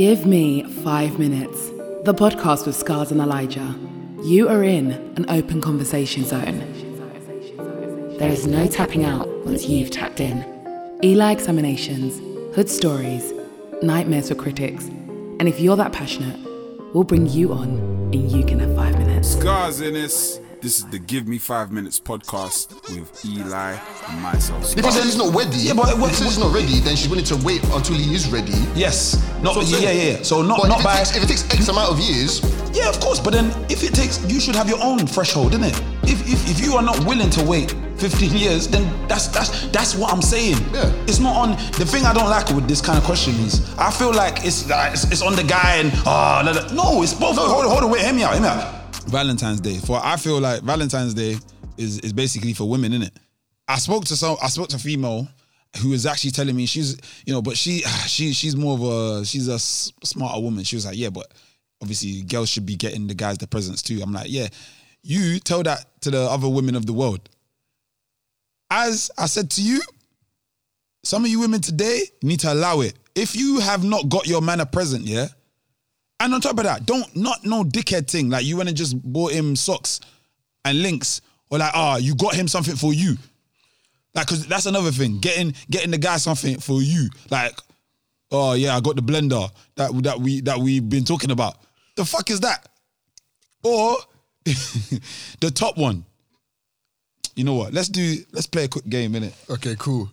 Give me five minutes. The podcast with Scars and Elijah. You are in an open conversation zone. There is no tapping out once you've tapped in. Eli examinations, hood stories, nightmares for critics. And if you're that passionate, we'll bring you on and you can have five minutes. Scars in this. This is the Give Me Five Minutes podcast with Eli and myself. If he said he's not ready, Yeah, but what- if he says he's not ready, then she's willing to wait until he is ready. Yes. Not So- so- yeah, yeah, yeah. So not but not if, by it takes, if it takes X amount of years, Yeah, of course. But then if it takes you should have your own threshold, isn't it? If if, if you are not willing to wait 15 years, then that's that's that's what I'm saying. Yeah. It's not on the thing I don't like with this kind of question is I feel like it's like it's, it's on the guy and oh no, no, no it's both hold on, hold on, wait, hear me out, hear me out. Valentine's Day. For I feel like Valentine's Day is is basically for women, innit? I spoke to some I spoke to a female who was actually telling me she's you know, but she she she's more of a she's a smarter woman. She was like, yeah, but obviously girls should be getting the guys the presents too. I'm like, yeah, you tell that to the other women of the world. As I said to you, some of you women today need to allow it. If you have not got your man a present, yeah, and on top of that, don't not no dickhead thing. Like you went and just bought him socks and links, or like, ah, you got him something for you. Like, cause that's another thing. Getting getting the guy something for you. Like, oh yeah, I got the blender that that we that we've been talking about. The fuck is that? Or the top one. You know what? Let's do let's play a quick game, innit? okay, cool.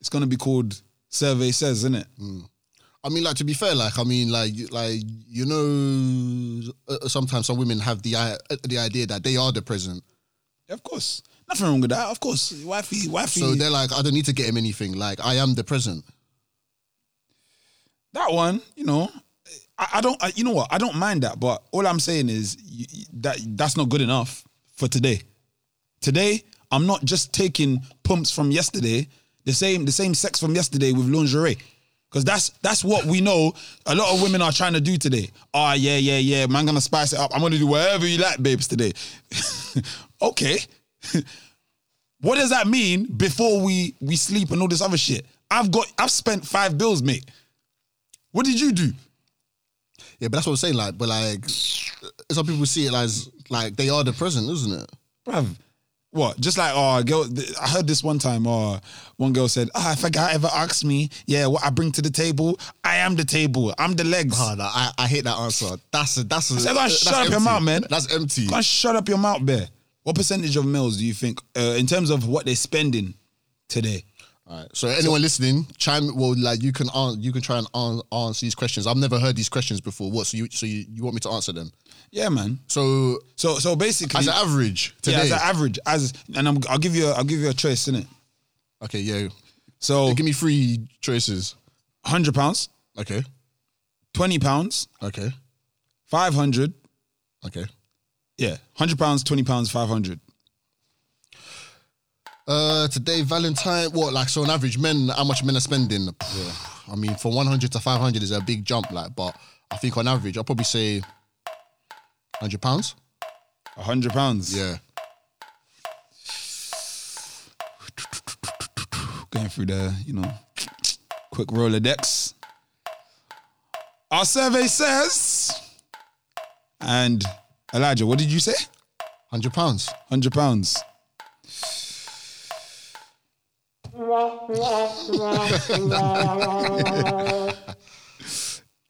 It's gonna be called Survey Says, innit? I mean, like to be fair, like I mean, like like you know, uh, sometimes some women have the uh, the idea that they are the present, Of course. Nothing wrong with that. Of course. Wifey, wifey. so they're like, I don't need to get him anything. Like I am the present. that one, you know, I, I don't, I, you know what, I don't mind that, but all I'm saying is y- y- that that's not good enough for today. Today, I'm not just taking pumps from yesterday, the same, the same sex from yesterday with lingerie. Cause that's that's what we know. A lot of women are trying to do today. Oh yeah, yeah, yeah. Man, gonna spice it up. I'm gonna do whatever you like, babes, today. okay. what does that mean before we we sleep and all this other shit? I've got I've spent five bills, mate. What did you do? Yeah, but that's what I'm saying. Like, but like, some people see it as like they are the present, isn't it? Bruv. What? Just like, oh, girl, th- I heard this one time, oh, one girl said, ah, if a guy ever asks me, yeah, what I bring to the table, I am the table. I'm the legs. Oh, no, I, I hate that answer. That's a, that's a, said, "Go and shut up your mouth, man." That's empty. Go and shut up your mouth, bear. What percentage of males do you think, uh, in terms of what they're spending today? All right. So anyone listening, chime. Well, like you can an- you can try and an- answer these questions. I've never heard these questions before. What? So you so you, you want me to answer them? Yeah, man. So So, so basically, as an average today. yeah, as an average, as and I'm, I'll give you, a, I'll give you a choice, in it. okay, yeah. So, Give me three choices. hundred pounds, Okay. twenty pounds, Okay. five hundred, Okay. yeah, hundred pounds, twenty pounds, five hundred. Uh, today Valentine. What? Like so, on average, men. How much men are spending? Yeah. I mean, from one hundred to five hundred is a big jump. Like, but I think on average, I'll probably say hundred pounds. A hundred pounds. Yeah. Going through the, you know, quick Rolodex. Our survey says, and Elijah, what did you say? Hundred pounds. Hundred pounds.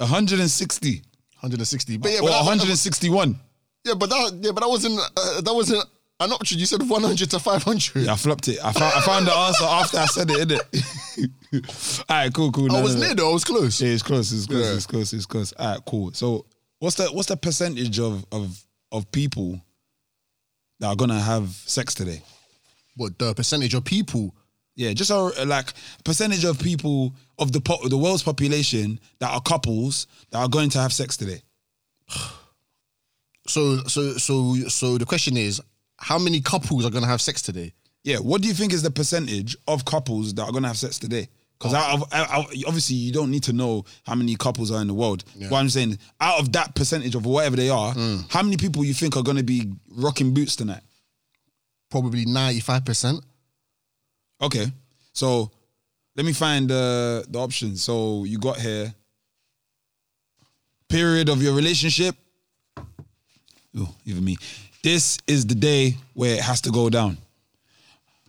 Hundred and sixty Hundred and sixty. But yeah, but that, a hundred and sixty-one. yeah, but that yeah, but that wasn't uh, that wasn't an option. You said one hundred to five hundred. Yeah, I flopped it. I found, I found the answer after I said it, innit? All right, cool, cool. I No, was no, no. near though. I was close. Yeah, it's close. It's close. Yeah. It's close. It's close. All right, cool. So, what's the what's the percentage of of of people that are gonna have sex today? What the percentage of people? Yeah, just a, like percentage of people of the po- the world's population that are couples that are going to have sex today. So so so so the question is, how many couples are gonna have sex today? Yeah, what do you think is the percentage of couples that are gonna have sex today? Because out of, out of- obviously you don't need to know how many couples are in the world. What I'm saying, out of that percentage of whatever they are, mm. how many people you think are gonna be rocking boots tonight? Probably ninety five percent. Okay, so let me find the the options. So you got here. Period of your relationship. Oh, even me. This is the day where it has to go down.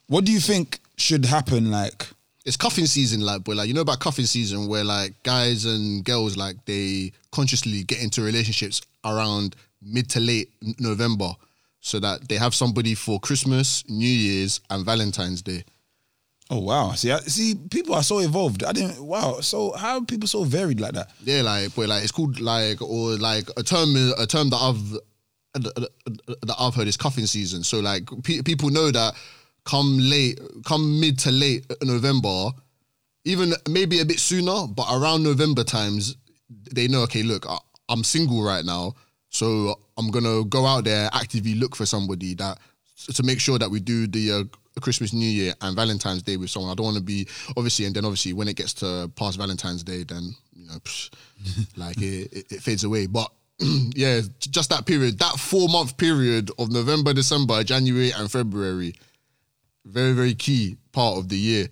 What do you think should happen? Like, it's cuffing season, like, but like you know about cuffing season where like guys and girls like they consciously get into relationships around mid to late November, so that they have somebody for Christmas, New Year's, and Valentine's Day. Oh wow, see, I, see, people are so evolved. I didn't. Wow, so how are people so varied like that? Yeah, like, but like it's called like or like a term a term that I've that I've heard is cuffing season. So like pe- people know that come late, come mid to late November, even maybe a bit sooner, but around November times, they know. Okay, look, I, I'm single right now, so I'm gonna go out there actively look for somebody that to make sure that we do the. Uh, Christmas, New Year, and Valentine's Day with someone. I don't want to be obviously, and then obviously when it gets to past Valentine's Day, then you know, psh, like it, it, it fades away. But yeah, just that period, that four month period of November, December, January, and February, very very key part of the year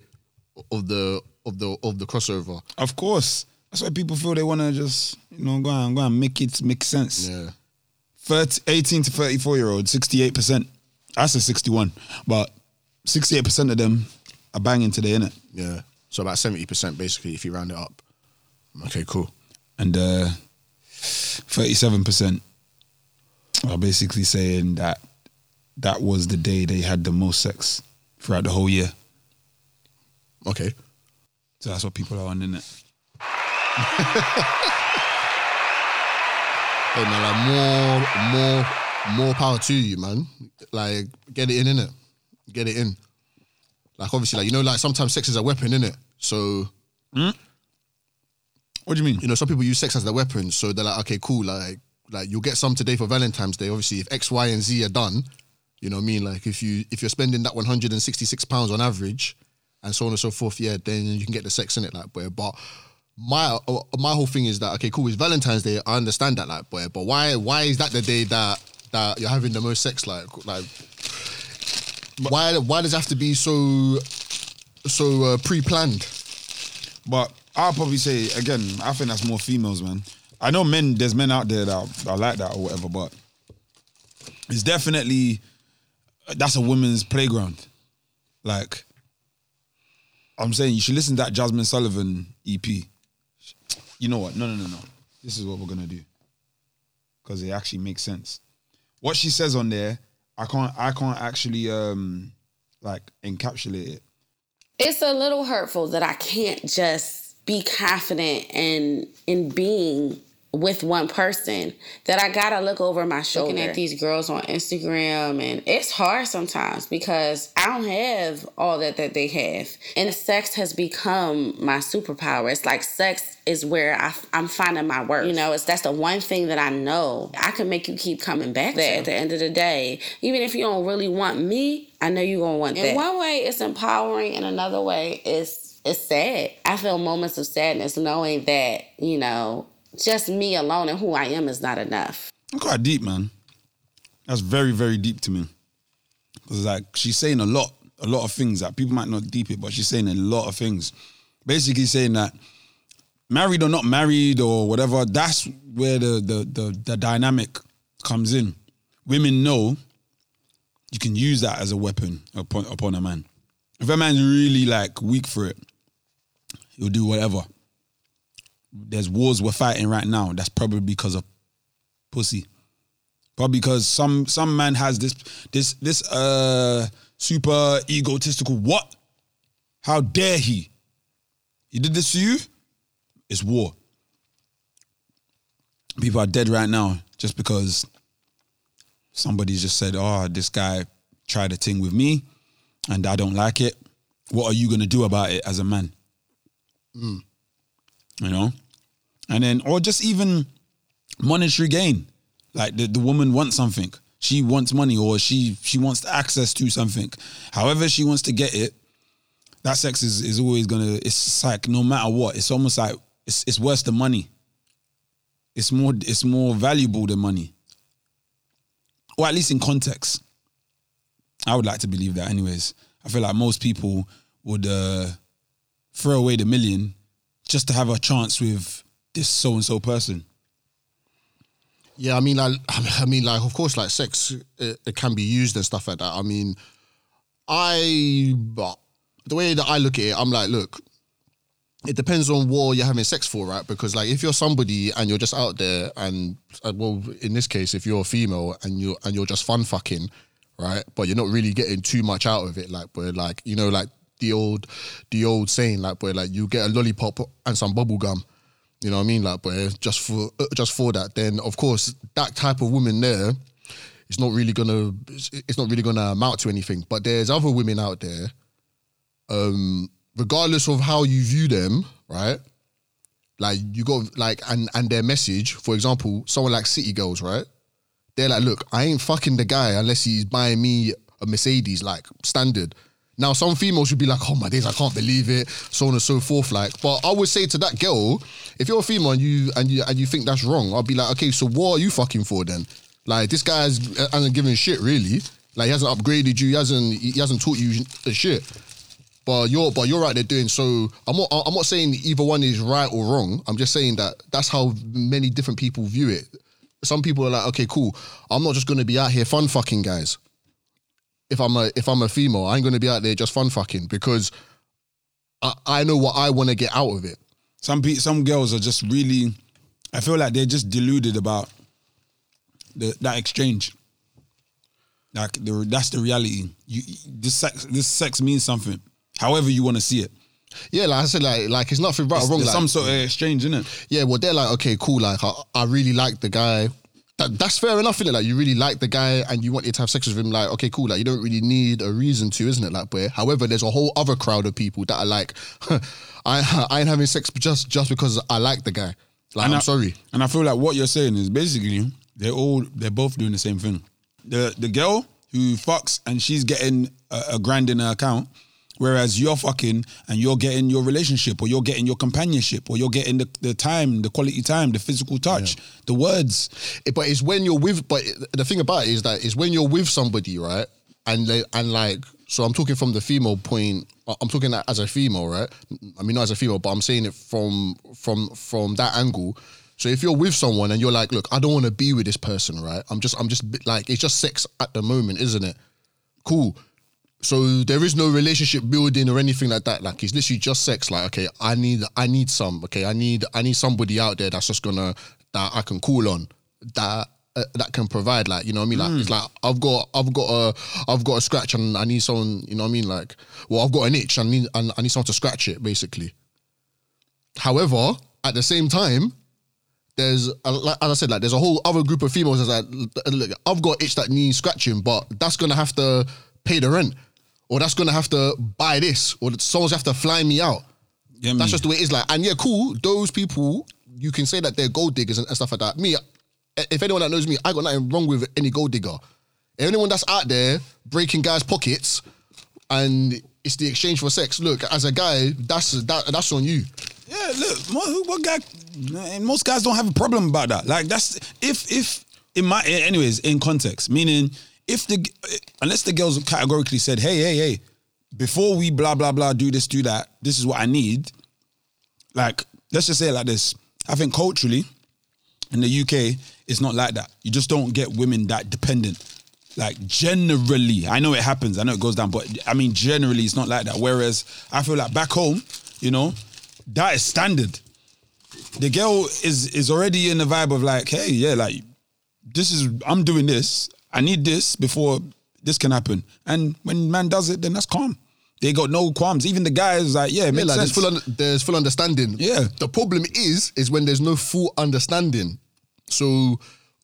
of the of the of the crossover. Of course, that's why people feel they want to just you know go and go and make it make sense. Yeah, 30, 18 to 34 year old, 68%. I said 61, but 68% of them are banging today, innit? yeah. So about seventy percent basically, if you round it up. Okay, cool. And uh, 37% are basically saying that that was the day they had the most sex throughout the whole year. Okay. So that's what people are on, innit? Hey man, like more, more, more power to you, man. Like, get it in, innit? Get it in. Like, obviously, like you know, like sometimes sex is a weapon, innit? So, What do you mean? you know, some people use sex as their weapon. So they're like, okay, cool. Like, like you'll get some today for Valentine's Day. Obviously, if X, Y, and Z are done, you know what I mean. Like, if you if you're spending that 166 pounds on average, and so on and so forth, yeah, then you can get the sex in it, like, boy. But my uh, my whole thing is that okay, cool. It's Valentine's Day. I understand that, like, boy. But why why is that the day that that you're having the most sex, like, like? Why why does it have to be so so uh, pre-planned? But I'll probably say again, I think that's more females, man. I know men, there's men out there that are like that or whatever, but it's definitely that's a women's playground. Like I'm saying, you should listen to that Jazmine Sullivan EP. You know what? No, no, no, no. This is what we're gonna do because it actually makes sense. What she says on there, I can't, I can't actually um like encapsulate it. it's a little hurtful that I can't just be confident in in being with one person that I gotta look over my shoulder. Looking at these girls on Instagram and it's hard sometimes because I don't have all that that they have. And sex has become my superpower. It's like sex is where I, am finding my worth. You know, it's that's the one thing that I know I can make you keep coming back there at the end of the day. Even if you don't really want me, I know you're gonna want that. In one way it's empowering, in another way it's it's sad. I feel moments of sadness knowing that, you know, just me alone and who I am is not enough. That's quite deep, man. That's very, very deep to me. Because like she's saying a lot, a lot of things that people might not deep it, but she's saying a lot of things. Basically saying that married or not married or whatever, that's where the the the, the dynamic comes in. Women know you can use that as a weapon upon upon a man. If a man's really like weak for it, he'll do whatever. There's wars we're fighting right now. That's probably because of pussy. Probably because some some man has this this this uh super egotistical what? How dare he? He did this to you? It's war. People are dead right now just because somebody just said, "Oh, this guy tried a thing with me, and I don't like it." What are you gonna do about it as a man? You know, and then or just even monetary gain. Like the, the woman wants something. She wants money or she she wants access to something. However she wants to get it, that sex is, is always gonna it's like no matter what, it's almost like it's it's worse than money. It's more it's more valuable than money. Or at least in context. I would like to believe that anyways. I feel like most people would uh throw away the million just to have a chance with this so and so person. Yeah, I mean, like, I mean, like, of course, like, sex it, it can be used and stuff like that. I mean, I, the way that I look at it, I'm like, look, it depends on what you're having sex for, right? Because like, if you're somebody and you're just out there, and uh, well, in this case, if you're a female and you are and you're just fun fucking, right? But you're not really getting too much out of it, like, but like, you know, like the old, the old saying, like, where like you get a lollipop and some bubble gum. You know what I mean? Like, but just for uh, just for that, then of course that type of woman there, it's not really gonna it's not really gonna amount to anything. But there's other women out there, um, regardless of how you view them, right? Like you got like and and their message, for example, someone like City Girls, right? They're like, look, I ain't fucking the guy unless he's buying me a Mercedes, like standard. Now, some females would be like, oh my days, I can't believe it, so on and so forth. Like, but I would say to that girl, if you're a female and you and you and you think that's wrong, I'll be like, okay, so what are you fucking for then? Like, this guy has, uh, hasn't given shit really. Like, he hasn't upgraded you, he hasn't he hasn't taught you shit. But you're but you're right there doing so. I'm not I'm not saying either one is right or wrong. I'm just saying that that's how many different people view it. Some people are like, okay, cool. I'm not just gonna be out here fun fucking guys if I'm a if I'm a female, I ain't gonna be out there just fun fucking because I, I know what I want to get out of it. Some pe- some girls are just really, I feel like they're just deluded about the, that exchange. Like the, that's the reality. You this sex this sex means something. However you want to see it. Yeah, like I said, like like it's nothing right or wrong. Like, some sort of exchange in it. yeah, well they're like, okay, cool. Like I, I really like the guy. That, that's fair enough, isn't it? Like you really like the guy and you wanted to have sex with him. Like okay, cool. Like you don't really need a reason to, isn't it? Like, but however, there's a whole other crowd of people that are like, I I ain't having sex just just because I like the guy. Like And I'm I- sorry. And I feel like what you're saying is basically they're all they're both doing the same thing. The the girl who fucks and she's getting a, a grand in her account, whereas you're fucking and you're getting your relationship or you're getting your companionship or you're getting the, the time, the quality time, the physical touch, the words. It- but it's when you're with. But the thing about it is that it's when you're with somebody, right? And they, and like, so I'm talking from the female point. I'm talking as a female, right? I mean, not as a female, but I'm saying it from from from that angle. So if you're with someone and you're like, look, I don't want to be with this person, right? I'm just, I'm just like, it's just sex at the moment, isn't it? Cool. So there is no relationship building or anything like that. Like it's literally just sex. Like okay, I need I need some. Okay, I need I need somebody out there that's just gonna that I can call on that uh, that can provide. Like you know what I mean. Like it's like I've got I've got a I've got a scratch and I need someone. You know what I mean. Like well I've got an itch. I need and I need someone to scratch it basically. However, at the same time, there's a, like, as I said, like there's a whole other group of females that's like, look, I've got itch that needs scratching, but that's gonna have to pay the rent, or that's gonna have to buy this, or someone's have to fly me out. Me? That's just the way it is. Like, and yeah, cool. Those people, you can say that they're gold diggers and, and stuff like that. Me, if anyone that knows me, I got nothing wrong with any gold digger. Anyone that's out there breaking guys' pockets and it's the exchange for sex. Look, as a guy, that's that, that's on you. Yeah, look, mo- what guy? and Most guys don't have a problem about that. Like that's if if in my anyways in context, meaning if the unless the girls categorically said, hey hey hey, before we blah blah blah do this do that, this is what I need. Like let's just say it like this. I think culturally in the UK it's not like that. You just don't get women that dependent. Like generally, I know it happens. I know it goes down, but I mean generally it's not like that. Whereas I feel like back home, you know, that is standard. The girl is is already in the vibe of like, hey, yeah, like this is I'm doing this. I need this before this can happen. And when man does it, then that's calm. They got no qualms. Even the guys like, yeah, Yeah, like sense. there's full un- there's full understanding. Yeah. The problem is is when there's no full understanding. So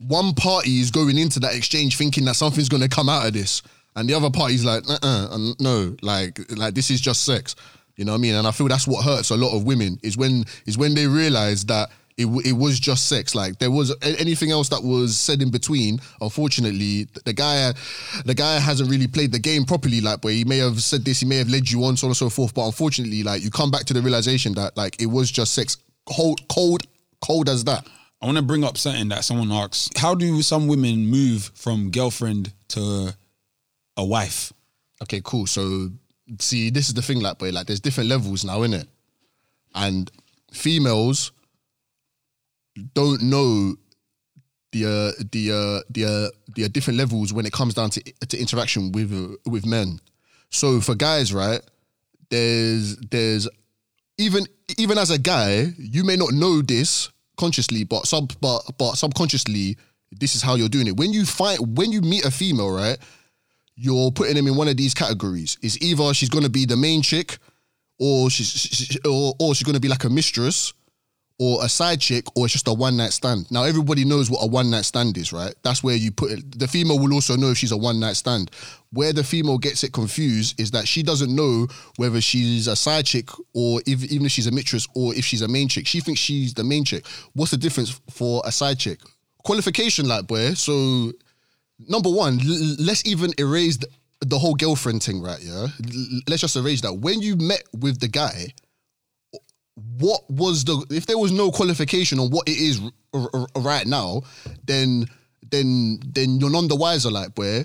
one party is going into that exchange thinking that something's going to come out of this, and the other party's like, uh-uh, no, like like this is just sex. You know what I mean? And I feel that's what hurts a lot of women is when is when they realize that. It, it was just sex. Like there was anything else that was said in between. Unfortunately, the guy, the guy hasn't really played the game properly. Like, where he may have said this, he may have led you on, so on and so forth. But unfortunately, like you come back to the realization that like it was just sex. Cold, cold, cold as that. I want to bring up something that someone asks. How do some women move from girlfriend to a wife? Okay, cool. So see, this is the thing, like, boy, like there's different levels now, in it, and females don't know the uh, the uh, the uh, the uh, different levels when it comes down to to interaction with uh, with men. So for guys, right, there's there's even even as a guy, you may not know this consciously, but sub but but subconsciously, this is how you're doing it. When you find when you meet a female, right, you're putting them in one of these categories. It's either she's gonna be the main chick, or she's she, or, or she's gonna be like a mistress, or a side chick, or it's just a one night stand. Now everybody knows what a one night stand is, right? That's where you put it. The female will also know if she's a one night stand. Where the female gets it confused is that she doesn't know whether she's a side chick or if, even if she's a mistress or if she's a main chick. She thinks she's the main chick. What's the difference for a side chick? Qualification, like boy. So number one, l- let's even erase the, the whole girlfriend thing, right? Yeah, L- let's just erase that. When you met with the guy, what was the if there was no qualification on what it is r- r- right now, then then then you're none the wiser, like boy.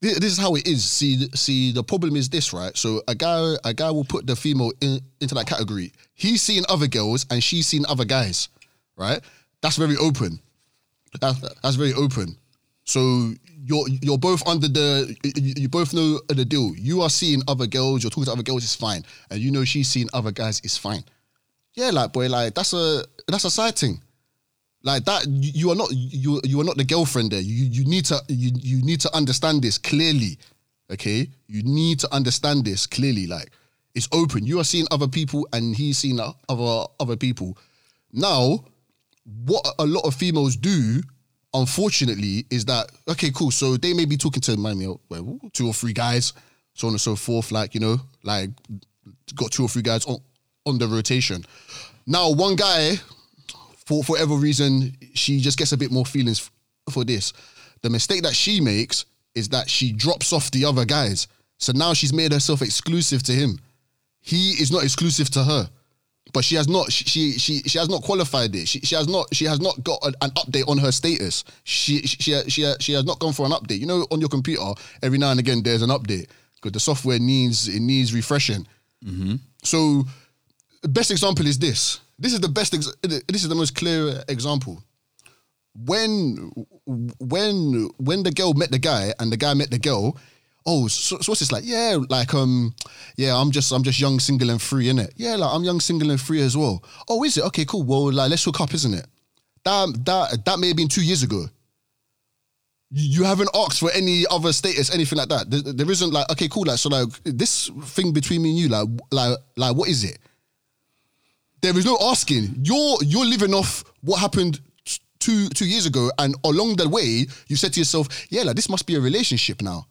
Thi- This is how it is. See, see, the problem is this, right? So a guy, a guy will put the female in, into that category. He's seen other girls and she's seen other guys, right? That's very open. That's, that's very open. So you're you're both under the you, both know the deal. You are seeing other girls, you're talking to other girls, it's fine, and you know she's seeing other guys, it's fine. Yeah, like boy, like that's a that's a side thing. Like that, you you are not you you are not the girlfriend there. You you need to you you need to understand this clearly. Okay, you need to understand this clearly. Like it's open. You are seeing other people, and he's seeing other other people. Now, what a lot of females do, unfortunately, is that okay, cool. So they may be talking to well, two or three guys, so on and so forth. Like you know, like got two or three guys on on the rotation. Now, one guy, for for whatever reason, she just gets a bit more feelings for this. The mistake that she makes is that she drops off the other guys. So now she's made herself exclusive to him. He is not exclusive to her but she has not she she she has not qualified it. She, she has not she has not got an, an update on her status. She she she she has not gone for an update. You know, on your computer, every now and again there's an update because the software needs it needs refreshing. Mm-hmm. So, the best example is this. This is the best. Ex- this is the most clear example. When when when the girl met the guy and the guy met the girl, oh, so, so what's this like? Yeah, like um, yeah, I'm just I'm just young, single and free, innit? Yeah, like I'm young, single and free as well. Oh, is it? Okay, cool. Well, like let's hook up, isn't it? That that that may have been two years ago. You, you haven't asked for any other status, anything like that. There, there isn't like okay, cool. Like so, like this thing between me and you, like like like what is it? There is no asking. You're you're living off what happened two two years ago, and along the way, you said to yourself, "Yeah, like this must be a relationship now."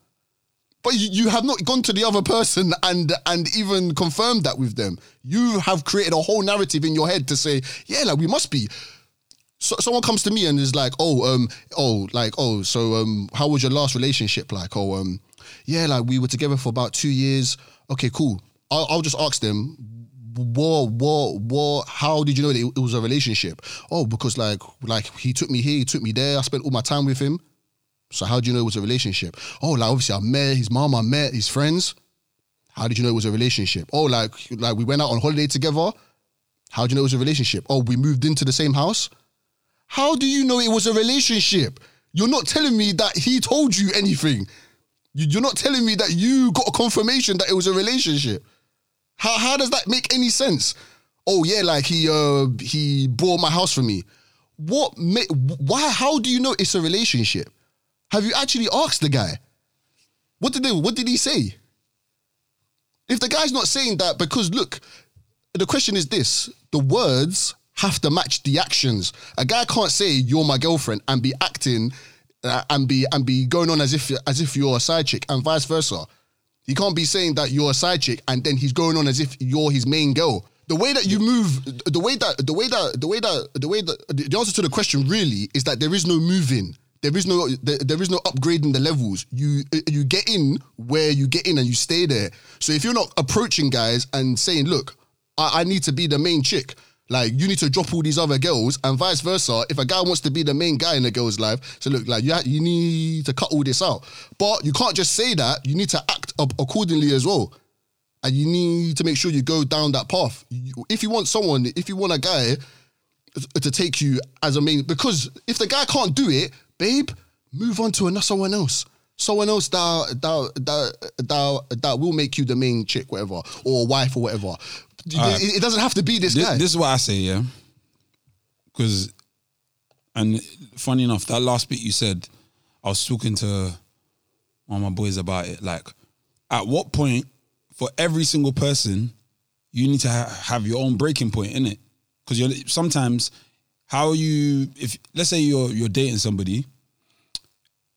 But you, you have not gone to the other person and and even confirmed that with them. You have created a whole narrative in your head to say, "Yeah, like we must be." So, someone comes to me and is like, "Oh, um, oh, like, oh, so, um, how was your last relationship like?" Oh, um, yeah, like we were together for about two years. Okay, cool. I'll, I'll just ask them, what, what, what? How did you know that it, it was a relationship? Oh, because like, like he took me here, he took me there. I spent all my time with him. So how do you know it was a relationship? Oh, like obviously I met his mom, I met his friends. How did you know it was a relationship? Oh, like like we went out on holiday together. How do you know it was a relationship? Oh, we moved into the same house. How do you know it was a relationship? You're not telling me that he told you anything. You- You're not telling me that you got a confirmation that it was a relationship. How how does that make any sense? Oh yeah, like he uh he bought my house for me. What why how do you know it's a relationship? Have you actually asked the guy? What did they what did he say? If the guy's not saying that because look, the question is this, the words have to match the actions. A guy can't say you're my girlfriend and be acting uh, and be and be going on as if as if you're a side chick and vice versa. He can't be saying that you're a side chick and then he's going on as if you're his main girl. The way that you move, the way that the way that the way that the way that the answer to the question really is that there is no moving. There is no there, there is no upgrading the levels. You you get in where you get in and you stay there. So if you're not approaching guys and saying, "Look, I, I need to be the main chick," like you need to drop all these other girls, and vice versa. If a guy wants to be the main guy in a girl's life, so look, like you ha- you need to cut all this out. But you can't just say that. You need to act up accordingly as well. and you need to make sure you go down that path. If you want someone, if you want a guy to take you as a main, because if the guy can't do it, babe, move on to another someone else. Someone else that that that that, that will make you the main chick, whatever, or wife or whatever. It, it doesn't have to be this Thi- guy. This, is what I say, yeah. Because, and funny enough, that last bit you said, I was talking to one of my boys about it. Like, at what point, for every single person, you need to ha- have your own breaking point in it. Because you're sometimes, how you if let's say you're you're dating somebody,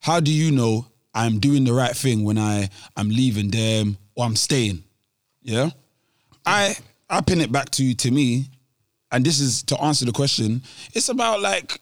how do you know I'm doing the right thing when I I'm leaving them or I'm staying? Yeah. I I pin it back to to me, and this is to answer the question. It's about like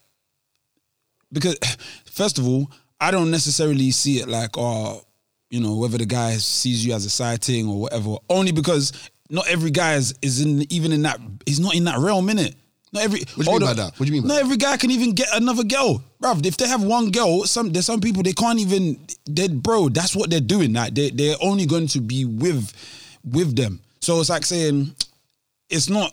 because first of all, I don't necessarily see it like oh, you know, whether the guy sees you as a side thing or whatever. Only because not every guy is, is in even in that he's not in that realm, innit? Not every What do you mean by that? What do you mean by Not that? every guy can even get another girl. Bruv, if they have one girl, some there's some people they can't even they bro, that's what they're doing. Like they they're only going to be with with them. So it's like saying it's not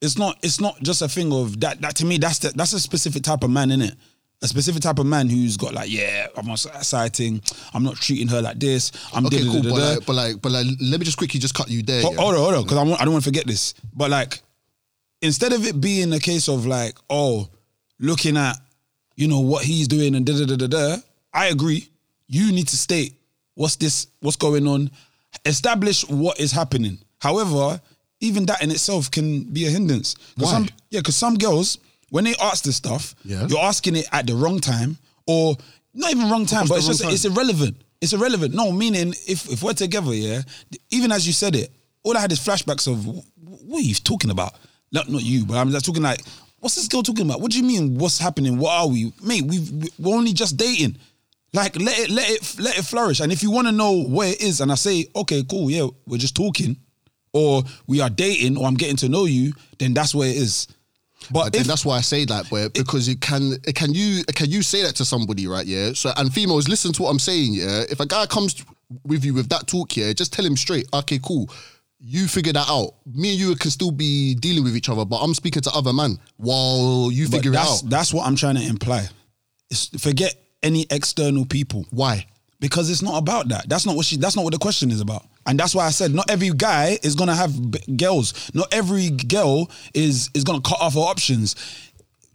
it's not it's not just a thing of that that to me that's the, that's a specific type of man in it a specific type of man who's got like yeah i'm not exciting i'm not treating her like this i'm okay, cool. But like, but like, but like, let me just quickly just cut you there. Ho- yeah? Hold on, hold on, because I, want, I don't want to forget this. But like, instead of it being a case of like, oh, looking at, you know, what he's doing and da da da da da, I agree. You need to state what's this, what's going on, establish what is happening. However, even that in itself can be a hindrance. Why? Some, yeah, because some girls, when they ask this stuff, Yeah. you're asking it at the wrong time, or not even wrong time, What's but it's just time? it's irrelevant. It's irrelevant. No, meaning if if we're together, yeah, even as you said it, all I had is flashbacks of wh- what are you talking about? Not not you, but I'm just talking like, what's this girl talking about? What do you mean? What's happening? What are we, mate? We've we're only just dating. Like let it let it let it flourish. And if you want to know where it is, and I say, okay, cool, yeah, we're just talking, or we are dating, or I'm getting to know you, then that's where it is. But if that's why I say that, where because it can, it can you, can you say that to somebody, right? Yeah. So and females, listen to what I'm saying. Yeah. If a guy comes with you with that talk, yeah, just tell him straight. Okay, cool. You figure that out. Me and you can still be dealing with each other, but I'm speaking to other man while you figure it that's out. that's what I'm trying to imply. It's, forget any external people. Why? because it's not about that. That's not what she. That's not what the question is about. And that's why I said not every guy is gonna have b- girls. Not every girl is is gonna cut off her options.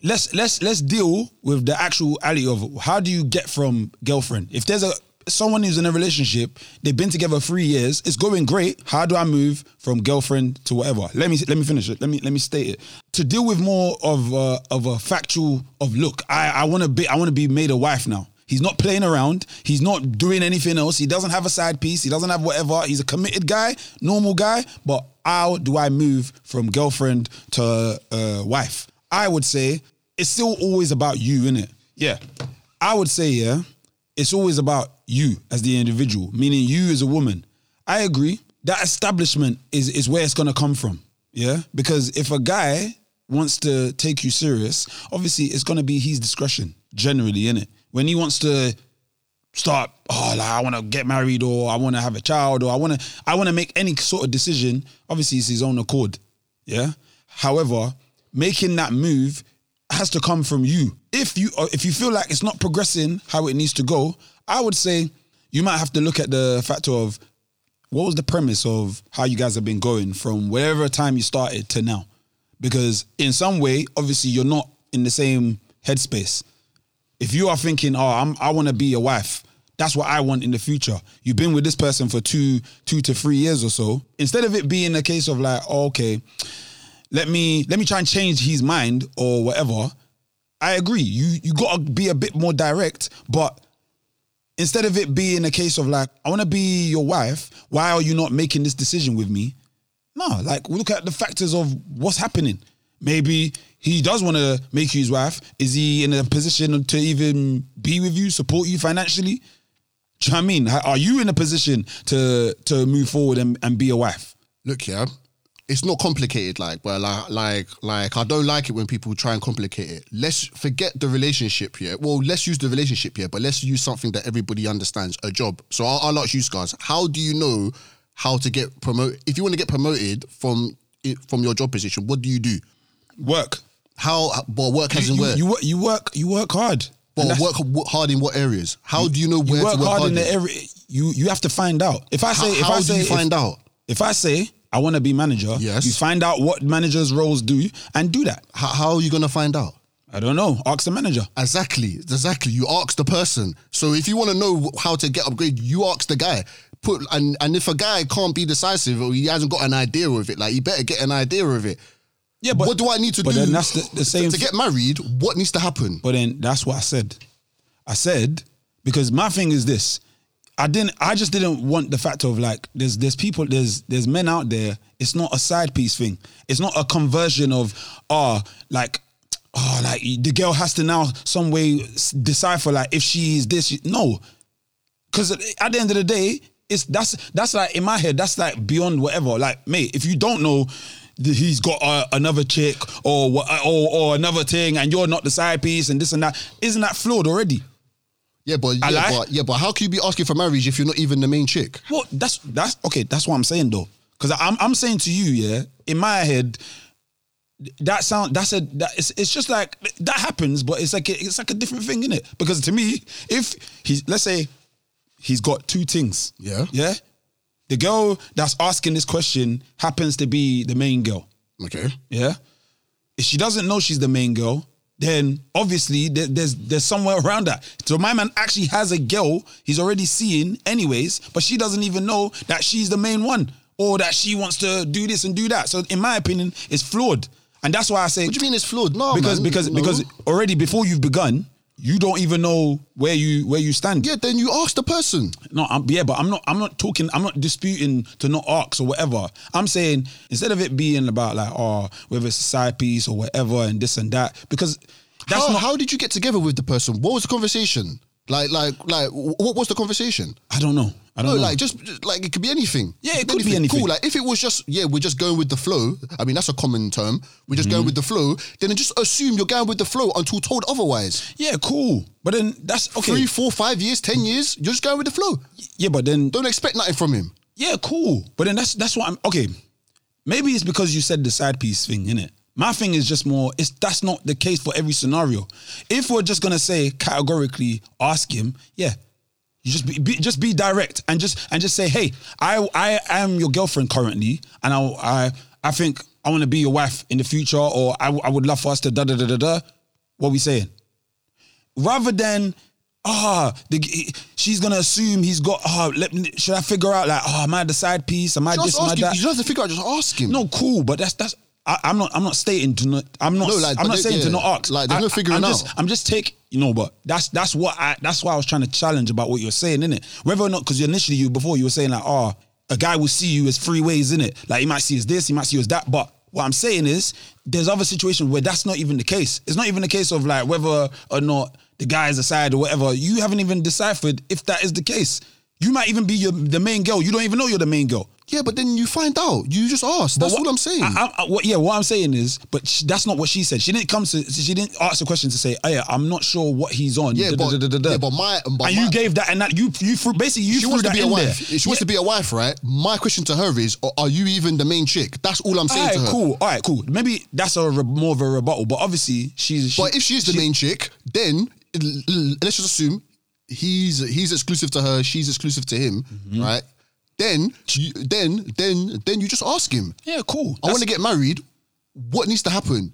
Let's let's let's deal with the actual alley of how do you get from girlfriend. If there's a someone who's in a relationship, they've been together three years, it's going great. How do I move from girlfriend to whatever? Let me let me finish it. Let me let me state it. To deal with more of a, of a factual of look, I I want to be I want to be made a wife now. He's not playing around. He's not doing anything else. He doesn't have a side piece. He doesn't have whatever. He's a committed guy, normal guy. But how do I move from girlfriend to uh, wife? I would say it's still always about you, innit? Yeah. I would say, yeah, it's always about you as the individual, meaning you as a woman. I agree. That establishment is is where it's gonna come from. Yeah. Because if a guy wants to take you serious, obviously it's gonna be his discretion, generally, innit? When he wants to start, oh, like I want to get married or I want to have a child or I want to I want to make any sort of decision, obviously it's his own accord. Yeah. However, making that move has to come from you. If you if you feel like it's not progressing how it needs to go, I would say you might have to look at the factor of what was the premise of how you guys have been going from whatever time you started to now? Because in some way, obviously, you're not in the same headspace. If you are thinking, oh, I'm, I want to be a wife, that's what I want in the future. You've been with this person for two, two to three years or so. Instead of it being a case of like, oh, okay, let me let me try and change his mind or whatever. I agree. You you gotta be a bit more direct, but instead of it being a case of like, I want to be your wife, why are you not making this decision with me? No, like look at the factors of what's happening. Maybe he does want to make you his wife. Is he in a position to even be with you, support you financially? Do you know I mean? Are you in a position to to move forward and, and be a wife? Look, yeah, it's not complicated. Like, well, like, like, like, I don't like it when people try and complicate it. Let's forget the relationship here. Well, let's use the relationship here, but let's use something that everybody understands. A job. So I'll, I'll ask you, guys. How do you know how to get promoted. If you want to get promoted from from your job position, what do you do? Work. How? Well, work as You, in you, where? you, work- you work. You work hard. But work hard in what areas? How do you know where you work to work hard hard? in the area. You you have to find out. If I say, How, if how I do say, you if- find out? If I say I want to be manager, Yes. you find out what managers' roles do and do that. How, how are you gonna find out? I don't know. Ask the manager. Exactly, exactly. You ask the person. So if you want to know how to get upgraded, you ask the guy. Put and and if a guy can't be decisive or he hasn't got an idea of it, like he better get an idea of it. Yeah, but what do I need to but do? then that's the, the same. to get married. What needs to happen? But then that's what I said. I said because my thing is this. I didn't. I just didn't want the fact of like there's there's people there's there's men out there. It's not a side piece thing. It's not a conversion of oh like oh like the girl has to now some way decipher like if she is this. No, because at the end of the day, it's that's that's like in my head. That's like beyond whatever. Like mate, if you don't know. He's got uh, another chick or, or or another thing, and you're not the side piece, and this and that. Isn't that flawed already? Yeah, but yeah, but yeah, but how can you be asking for marriage if you're not even the main chick? Well, that's that's okay. That's what I'm saying though, because I'm I'm saying to you, yeah, in my head, that sound that's a that it's, it's just like that happens, but it's like a, it's like a different thing, isn't it? Because to me, if he's let's say he's got two things, Yeah. yeah, the girl that's asking this question happens to be the main girl, Okay. yeah. If she doesn't know she's the main girl, then obviously there, there's there's somewhere around that. So my man actually has a girl he's already seeing anyways, but she doesn't even know that she's the main one or that she wants to do this and do that. So in my opinion, it's flawed, and that's why I say What do you mean it's flawed? No, because man, because no. because already before you've begun, you don't even know where you where you stand. yeah, then you ask the person. No, I'm, yeah, but I'm not. I'm not talking. I'm not disputing to not ask or whatever. I'm saying instead of it being about like, oh, whether it's a side piece or whatever and this and that, because that's how, not. how did you get together with the person? What was the conversation? Like, like, like, what was the conversation? I don't know. I don't No, know. like just, just like it could be anything. Yeah, it could be anything. Cool. Like if it was just yeah, we're just going with the flow. I mean, that's a common term. We're just Mm-hmm. going with the flow. Then just assume you're going with the flow until told otherwise. yeah, cool. But then that's okay. Three, four, five years, ten years, you're just going with the flow. yeah, but then Don't expect nothing from him. yeah, cool. But then that's that's what I'm okay. Maybe it's because you said the side piece thing, innit? My thing is just more, it's that's not the case for every scenario. If we're just gonna say categorically ask him, yeah. You just be, be just be direct and just and just say, hey, I I am your girlfriend currently, and I I I think I want to be your wife in the future, or I, I would love for us to da da da da da. What we saying? rather than ah, the, she's gonna assume he's got. Ah, let me, should I figure out like, oh, am I the side piece? Am I Just this? Am I him. that? You don't have to figure out. Just ask him. No, cool, but that's that's. I, I'm not. I'm not stating to not. I'm not. No, like, I'm not they- saying to not ask. like, there's no I- figuring I'm just, out. I'm just take. You know, but that's that's what I. That's why I was trying to challenge about what you're saying, innit? Whether or not, because initially you before you were saying like, oh, a guy will see you as three ways, innit? Like he might see as this, he might see as that, but. What I'm saying is, there's other situations where that's not even the case. It's not even the case of like whether or not the guy is a side or whatever. You haven't even deciphered if that is the case. You might even be your, the main girl. You don't even know you're the main girl. Yeah, but then you find out. You just ask. That's what, all I'm saying. I, I, I- what, yeah, what I'm saying is, but sh that's not what she said. She didn't come to. She didn't ask the question to say, "Oh yeah, I'm not sure what he's on." Yeah, da, but- da, da, yeah, but my- but and my- you gave that, and that you you threw, basically you she threw wants to that be a wife. there. She wants to be a wife, right? My question to her is: Are you even the main chick? That's all I'm saying All to her. cool. All right, cool. Maybe that's a re- more of a rebuttal, but obviously she's. She, But if she's the she- main chick, then let's just assume he's he's exclusive to her, she's exclusive to him, Mm-hmm. right? Then, you, then, then, then you just ask him. yeah, cool. I want to get married. What needs to happen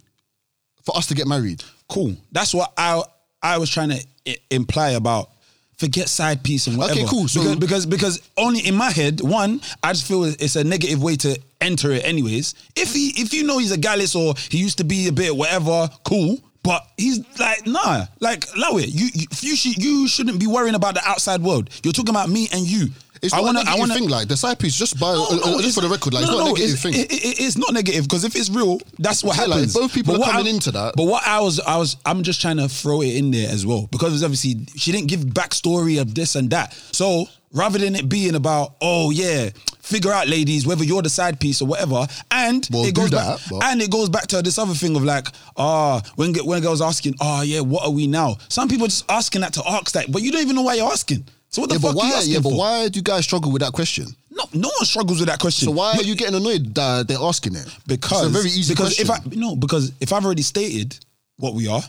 for us to get married? cool. That's what I I was trying to I- imply about. Forget side piece and whatever. Okay, cool. So- because, because because only in my head, one, I just feel it's a negative way to enter it. Anyways, if he if you know he's a gallus or he used to be a bit whatever, cool. But he's like, nah, like, it. You, you, you, should, you shouldn't be worrying about the outside world. You're talking about me and you. It's I not wanna, a negative I wanna, thing. Like the side piece, just by no, uh, no, uh, just for the record, like it's not a negative it's, thing. it- it- it's not negative because if it's real, that's what Yeah, like, happens. both people But are coming I- into that. But what I was, I was, I'm just trying to throw it in there as well because obviously she didn't give backstory of this and that. So rather than it being about, oh yeah, figure out ladies whether you're the side piece or whatever, and Well, it goes that, back, but- and it goes back to this other thing of like, ah, when when girls asking, oh yeah, what are we now? Some people are just asking that to ask that, but you don't even know why you're asking. So what the Yeah, fuck but are you why? asking Yeah, but for? why do you guys struggle with that question? No, no one struggles with that question. So why are you getting annoyed that they're asking it? Because it's a very easy because question. if I no because if I've already stated what we are,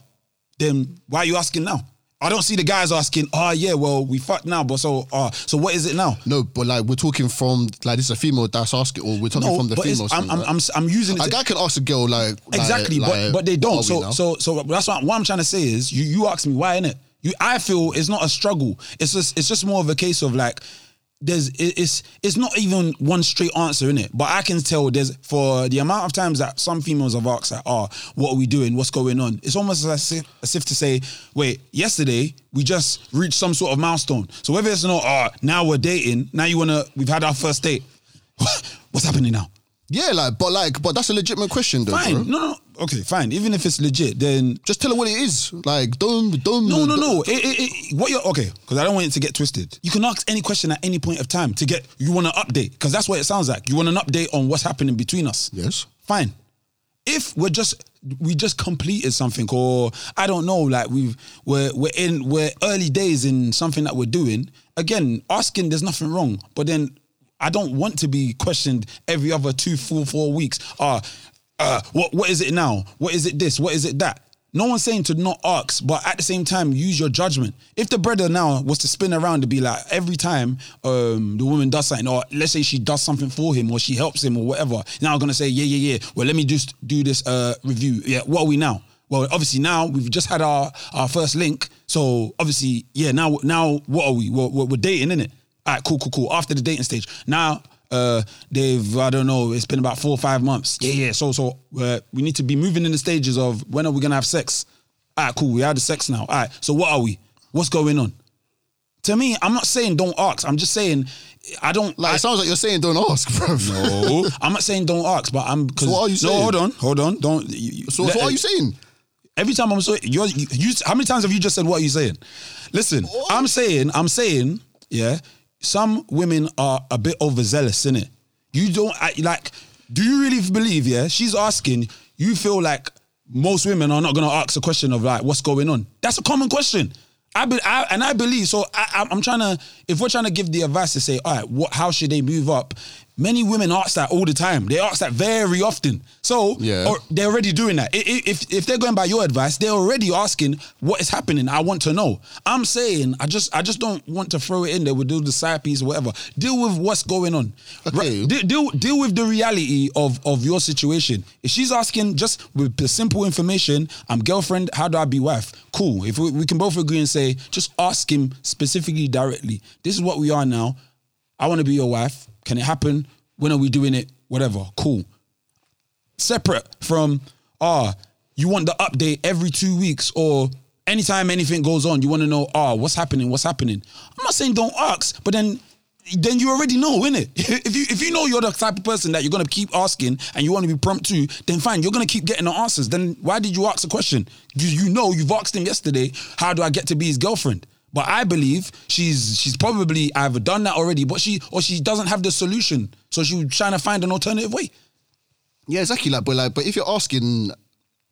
then why are you asking now? I don't see the guys asking. Oh yeah, well we fucked now, but so uh, so what is it now? no, but like we're talking from like this is a female that's asking, or we're talking No, from the female. I'm, I'm. I'm I'm using it. a to- guy can ask a girl like like- exactly, like, but but they don't. So so so that's what what I'm trying to say is you you ask me why in it. You I feel it's not a struggle. It's just it's just more of a case of like there's it- it's it's not even one straight answer in it. But I can tell there's for the amount of times that some females have asked like, oh, ah, what are we doing? What's going on? It's almost as if, as if to say, wait, yesterday we just reached some sort of milestone. So whether it's not, oh, now we're dating, now you wanna we've had our first date. What's happening now? yeah, like but like but that's a legitimate question though. Fine. bro. No, no. Okay, fine. Even if it's legit, then Just tell her what it is. Like don't don't no, no, don't- no. It, it, it, what you're okay? Because I don't want it to get twisted. You can ask any question at any point of time to get. You want an update because that's what it sounds like. You want an update on what's happening between us. Yes. Fine. If we're just we just completed something, or I don't know, like we've we're we're in we're early days in something that we're doing. Again, asking there's nothing wrong, but then I don't want to be questioned every other two, four, four weeks. Ah, uh, what what is it now? What is it this? What is it that? No one's saying to not ask, but at the same time, use your judgment. If the brother now was to spin around to be like every time um, the woman does something, or let's say she does something for him, or she helps him, or whatever, now I'm gonna say, yeah, yeah, yeah. Well, let me just do this uh, review. Yeah, what are we now? Well, obviously now we've just had our our first link, so obviously, yeah. Now, now what are we? We're, we're dating, innit? All right, cool, cool, cool. After the dating stage, now uh, they've I don't know. It's been about four or five months. Yeah, yeah. So, so uh, we need to be moving in the stages of when are we gonna have sex? All right, cool. We had the sex now. All right. So what are we? What's going on? To me, I'm not saying don't ask. I'm just saying I don't Like it sounds like you're saying don't ask, bro. no, I'm not saying don't ask, but I'm. So what are you saying? No, hold on, hold on. Don't. You, So, let- so what are you saying? Every time I'm so you're, you, you, how many times have you just said what are you saying? Listen, I'm saying, I'm saying, yeah. Some women are a bit overzealous, innit? You don't like. Do you really believe? Yeah, she's asking. You feel like most women are not gonna ask a question of like what's going on. That's a common question. I, be, I and I believe so. I, I'm trying to. If we're trying to give the advice to say, all right, what? How should they move up? Many women ask that all the time. They ask that very often. So Yeah. or they're already doing that. If if they're going by your advice, they're already asking what is happening. I want to know. I'm saying I just I just don't want to throw it in there. We'll do the side piece or whatever. Deal with what's going on. Okay. Right. De- Deal deal with the reality of of your situation. If she's asking just with the simple information, I'm girlfriend. How do I be wife? Cool. If we, we can both agree and say, just ask him specifically directly. This is what we are now. I want to be your wife. Can it happen? When are we doing it? Whatever. Cool separate from ah you want the update every two weeks or anytime anything goes on you want to know ah what's happening what's happening i'm not saying don't ask but then then you already know innit? if you if you know you're the type of person that you're gonna keep asking and you want to be prompt to then fine you're gonna keep getting the answers then why did you ask the question you, you know you've asked him yesterday how do i get to be his girlfriend but I believe she's she's probably either done that already, but she or she doesn't have the solution, so she's trying to find an alternative way. Yeah, exactly. Like, but like, but if you're asking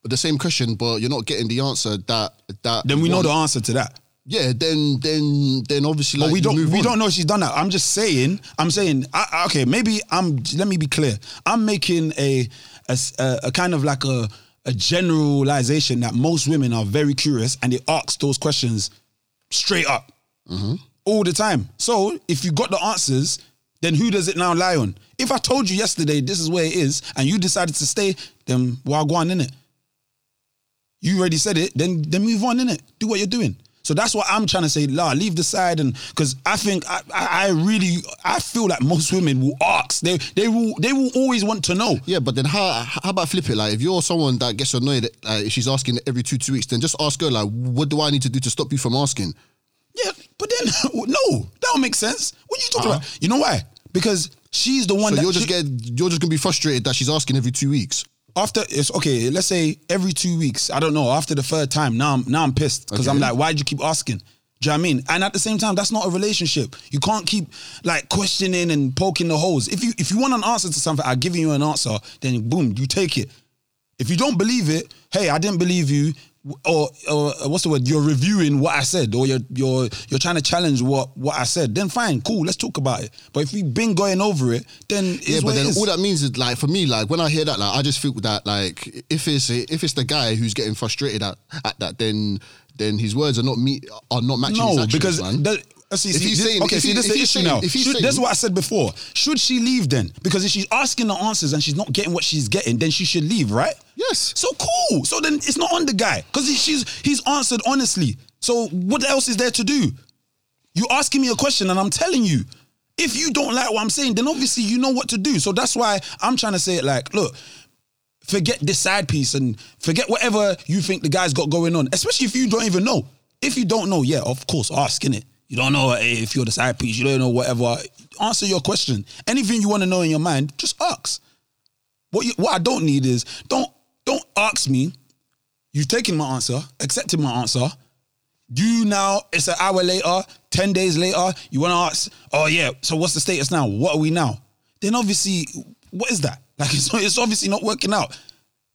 the same question, but you're not getting the answer that that then we know the answer to that. Yeah, then then then obviously, But we don't we on. don't know she's done that. I'm just saying. I'm saying. I, okay, maybe I'm. Let me be clear. I'm making a a kind of like a a generalization that most women are very curious and they ask those questions straight up mm-hmm. all the time. So if you got the answers, then who does it now lie on? If I told you yesterday this is where it is and you decided to stay, then on in it. You already said it, then then move on in it. Do what you're doing. So that's what I'm trying to say. La, leave the side and because I think I, I, I really I feel like most women will ask. They they will they will always want to know. Yeah, but then how how about flip it? Like, if you're someone that gets annoyed, if she's asking every two two weeks, then just ask her like, what do I need to do to stop you from asking? Yeah, but then no, that don't make sense. What are you talking uh-huh. about? You know why? Because she's the one So that you're just she- get you're just gonna be frustrated that she's asking every two weeks. After it's okay. Let's say every two weeks. I don't know. After the third time, now I'm now I'm pissed because I'm like, why'd you keep asking? Do you know what I mean? And at the same time, that's not a relationship. You can't keep like questioning and poking the holes. If you if you want an answer to something, I've given you an answer, then boom, you take it. If you don't believe it, hey, I didn't believe you. Or, or uh, what's the word? You're reviewing what I said, or you're you're you're trying to challenge what what I said. Then fine, cool, let's talk about it. But if we've been going over it, then it's Yeah, but then all that means is like for me, like when I hear that, like I just feel that like if it's if it's the guy who's getting frustrated at, at that, then then his words are not me are not matching. his No, because that, Oh, see, If see, he's this- saying- okay, if see, he- this is the issue saying- now. if Should, saying- that's what I said before. Should she leave then? Because if she's asking the answers and she's not getting what she's getting, then she should leave, right? Yes. So cool. So then it's not on the guy because she's he's answered honestly. So what else is there to do? You asking me a question and I'm telling you. If you don't like what I'm saying, then obviously you know what to do. So that's why I'm trying to say it like, look, forget this side piece and forget whatever you think the guy's got going on, especially if you don't even know. If you don't know, yeah, of course, ask it. You don't know if you're the side piece, you don't know whatever. Answer your question. Anything you want to know in your mind, just ask. What you, what I don't need is don't don't ask me. You've taken my answer, accepted my answer. You now, it's an hour later, 10 days later, you want to ask, oh yeah, so what's the status now? What are we now? Then obviously, what is that? Like, it's, it's obviously not working out.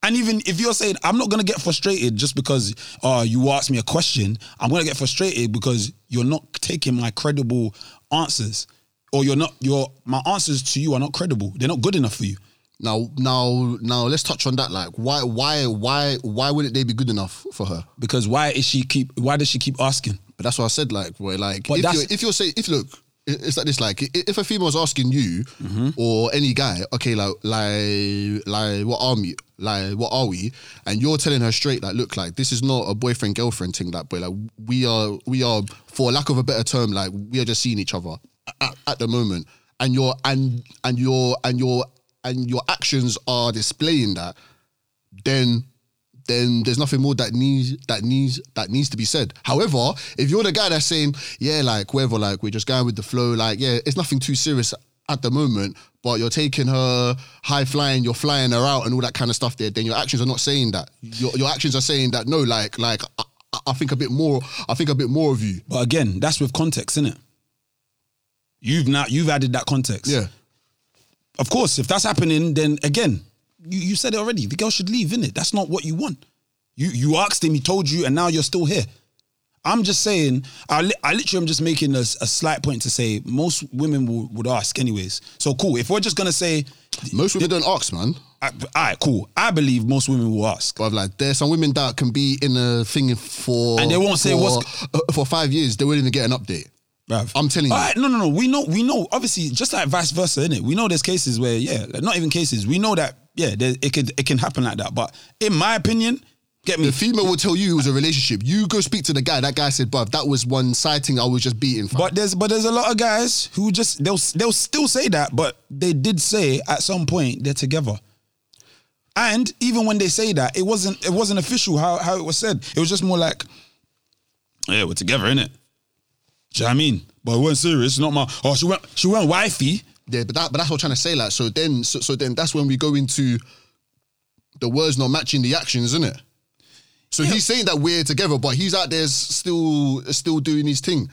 And even if you're saying, I'm not going to get frustrated just because uh, you asked me a question, I'm going to get frustrated because you're not taking my credible answers. Or you're not, your my answers to you are not credible. They're not good enough for you. now now now let's touch on that. Like why why why why wouldn't they be good enough for her? Because why is she keep, why does she keep asking? But that's what I said. Like, where like But if you're if you're saying if look, it's like this. Like, if a female's asking you Mm-hmm. or any guy, okay, like like like what are we? Like what are we? And you're telling her straight, like, look, like this is not a boyfriend girlfriend thing. Like, boy, like we are we are for lack of a better term, like we are just seeing each other at, at the moment. And your and and your and your and your actions are displaying that. Then then there's nothing more that needs that needs that needs to be said. However, if you're the guy that's saying, yeah, like whatever, like we're just going with the flow, like yeah, it's nothing too serious at the moment, but you're taking her high flying, you're flying her out and all that kind of stuff there, then your actions are not saying that. Your your actions are saying that no, like like I, I- think a bit more, I think a bit more of you. But again, that's with context, isn't it? You've now you've added that context. Yeah. Of course, if that's happening, then again, you, you said it already. The girl should leave, innit? That's not what you want. You you asked him, he told you, and now you're still here. I'm just saying, I, li- I literally am just making a slight point to say most women will, would ask anyways. So cool. If we're just gonna say, Most women don't ask, man. all right, cool. I believe most women will ask. But like, there's some women that can be in a thing for And they won't say for, what's- uh, for five years. They won't even get an update. Bruv. I'm telling you. All right, no, no, no. We know, we know. Obviously, just like vice versa, innit? We know there's cases where, yeah, like, not even cases. We know that, yeah, there, it could, it can happen like that. But in my opinion, get me. The female will tell you it was a relationship. You go speak to the guy. That guy said, "Bruv, that was one sighting. I was just beating." fam." But there's, but there's a lot of guys who just they'll, they'll still say that, but they did say at some point they're together. And even when they say that, it wasn't, it wasn't official how how it was said. It was just more like, yeah, we're together, innit? Do you know what I mean? But it wasn't serious. It's not my. Oh, she went, she went wifey. yeah, but that, but that's what I'm trying to say. Like, so then, so, so then that's when we go into the words not matching the actions, isn't it? So he's saying that we're together, but he's out there still, still doing his thing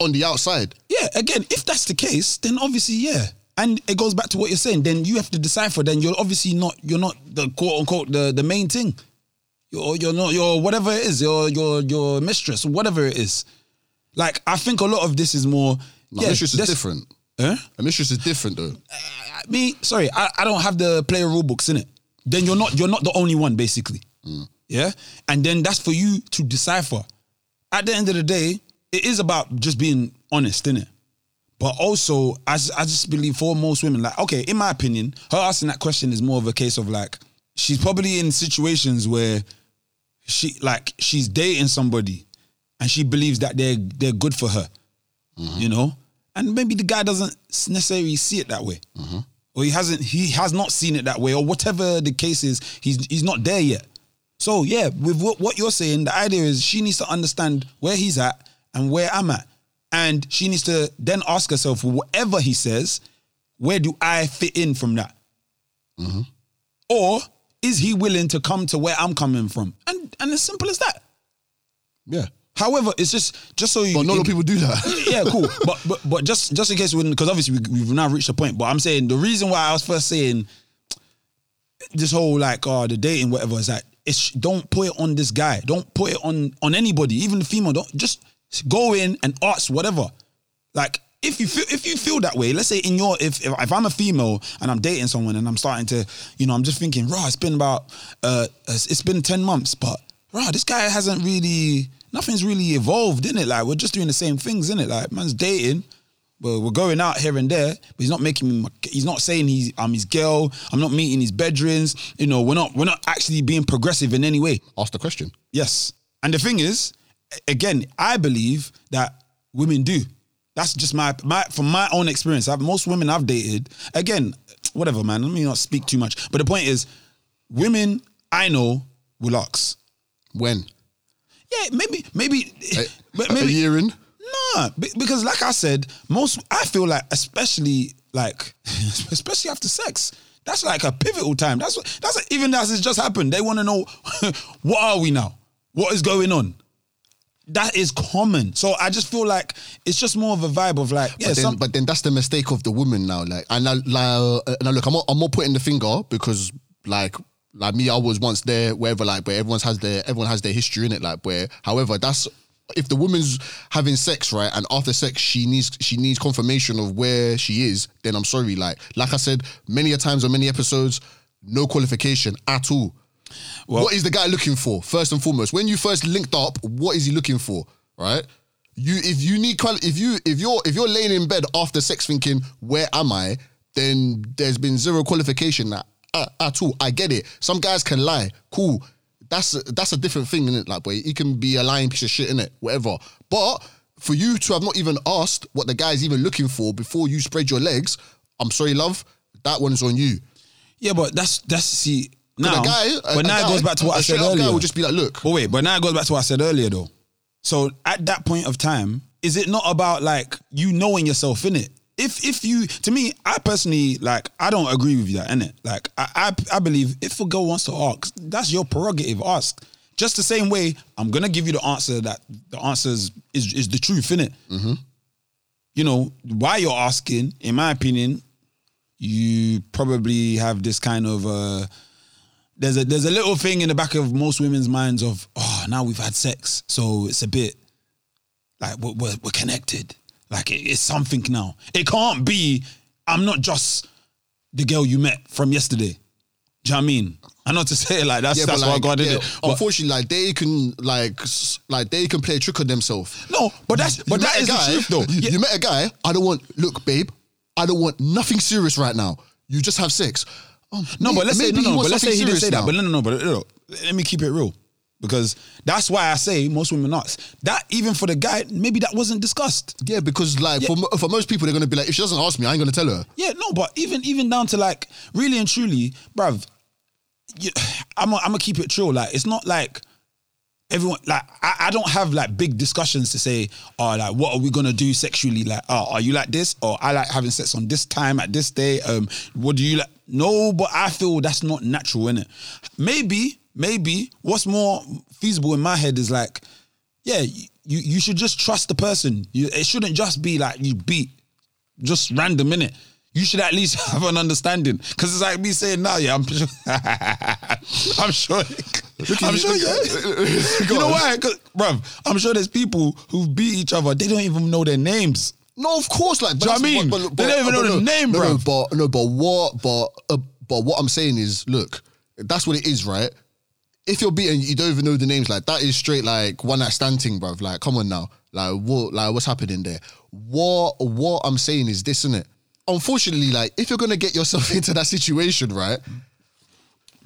on the outside. Yeah, again, if that's the case, then obviously, yeah. And it goes back to what you're saying. Then you have to decipher. Then you're obviously not. You're not the quote unquote the the main thing. You're you're not your whatever it is. Your your your mistress, whatever it is. Like I think a lot of this is more. No, yeah, mistress is different. Huh? A mistress is different though. I- Me, sorry, I, I don't have the player rule books in it. Then you're not you're not the only one, basically. Mm. Yeah, and then that's for you to decipher. At the end of the day, it is about just being honest, innit? But also, i just believe for most women, like, okay, in my opinion, her asking that question is more of a case of like, she's probably in situations where she like she's dating somebody and she believes that they're they're good for her. Mm-hmm. You know? And maybe the guy doesn't necessarily see it that way. Mm-hmm. Or he hasn't he has not seen it that way, or whatever the case is, he's he's not there yet. So yeah, with what, what you're saying, the idea is she needs to understand where he's at and where I'm at. And she needs to then ask herself, whatever he says, where do I fit in from that? Mm-hmm. Or is he willing to come to where I'm coming from? And and as simple as that. Yeah, However, it's just just so you. but not a lot of people do that. yeah, cool. But but but just just in case we because obviously we, we've now reached the point. But I'm saying the reason why I was first saying this whole like oh the dating whatever is that it's don't put it on this guy. Don't put it on on anybody, even the female. Don't just go in and ask whatever. Like if you feel if you feel that way, let's say in your if if, if I'm a female and I'm dating someone and I'm starting to, you know, I'm just thinking, rah, it's been about uh it's been 10 months, but rah, this guy hasn't really nothing's really evolved, in it. Like we're just doing the same things, in it. Like man's dating. But we're going out here and there, but he's not making me. My, he's not saying he's I'm his girl. I'm not meeting his bedrooms. You know, we're not we're not actually being progressive in any way. Ask the question. Yes. And the thing is, again, I believe that women do. That's just my my from my own experience. I've, most women I've dated, again, whatever, man. Let me not speak too much. But the point is, women I know will ask. When? Yeah, maybe, maybe, A, but a maybe year in? Nah, because like I said, most I feel like, especially like, especially after sex, that's like a pivotal time. That's what that's even as it's just happened. They want to know what are we now? What is going on? That is common. So I just feel like it's just more of a vibe of like, yeah, but, then, some, but then that's the mistake of the woman now. Like, and I, like, uh, now look, I'm not, I'm not putting the finger because like, like me, I was once there, wherever, like, where everyone's has their, everyone has their history in it, like, where, however, that's if the woman's having sex, right, and after sex she needs, she needs confirmation of where she is, then I'm sorry, like, like I said many a times on many episodes, no qualification at all. what is the guy looking for first and foremost? When you first linked up, what is he looking for? Right? You if you need quali- if you if you're if you're laying in bed after sex thinking where am I, then there's been zero qualification at, at, at all. I get it. Some guys can lie. Cool. That's a, that's a different thing, innit? Like, boy, he can be a lying piece of shit, innit? Whatever. But for you to have not even asked what the guy's even looking for before you spread your legs, I'm sorry, love. That one's on you. yeah, but that's that's see now. a guy- but a now guy- it goes back to what a I said earlier. guy will just be like, look. But wait, but now it goes back to what I said earlier though. So at that point of time, is it not about like you knowing yourself in it? If if you to me, I personally like I don't agree with you that, innit? Like I, I I believe if a girl wants to ask, that's your prerogative, ask. Just the same way, I'm gonna give you the answer that the answer is is, is the truth, innit? Mm-hmm. You know, why you're asking, in my opinion, you probably have this kind of uh there's a there's a little thing in the back of most women's minds of oh now we've had sex so it's a bit like we're we're, we're connected like it- it's something now it can't be I'm not just the girl you met from yesterday do you know what I mean I know to say it like that's that's why God did yeah, it but, unfortunately, like they can like like they can play a trick on themselves. no but that's but You that is guy, the truth though You, Yeah. you met a guy. I don't want. Look, babe. I don't want nothing serious right now. You just have sex. Oh, No, may- but let's say maybe no, no, but let's say he didn't say serious that. But no, no, no. But no, let me keep it real, because that's why I say most women ask that. Even for the guy, maybe that wasn't discussed. yeah, because like for for most people, they're gonna be like, if she doesn't ask me, I ain't gonna tell her. Yeah, no, but even even down to like really and truly, bruv, you, I'm i I'm gonna keep it true. Like it's not like everyone like I, I don't have like big discussions to say, oh, like what are we gonna do sexually? Like, oh, are you like this? Or I like having sex on this time at this day. Um, what do you like? No, but I feel that's not natural, in it. Maybe, maybe what's more feasible in my head is like, yeah, you you should just trust the person. You, it shouldn't just be like you beat just random in it. You should at least have an understanding, because it's like me saying now, yeah, I'm sure, I'm sure, I'm you, sure, yeah. You know on. why? bruv, I'm sure there's people who beat each other. They don't even know their names. No, of course, like. Do you know what I mean? that's- They don't even know but the no, name, no, no, but no, but what? But uh, but what I'm saying is, look, that's what it is, right? If you're beaten, you don't even know the names. Like that is straight like one night stand thing, bruv. Like, come on now. Like what? Like what's happening there? What? What I'm saying is this, isn't it? Unfortunately, like if you're gonna get yourself into that situation, right?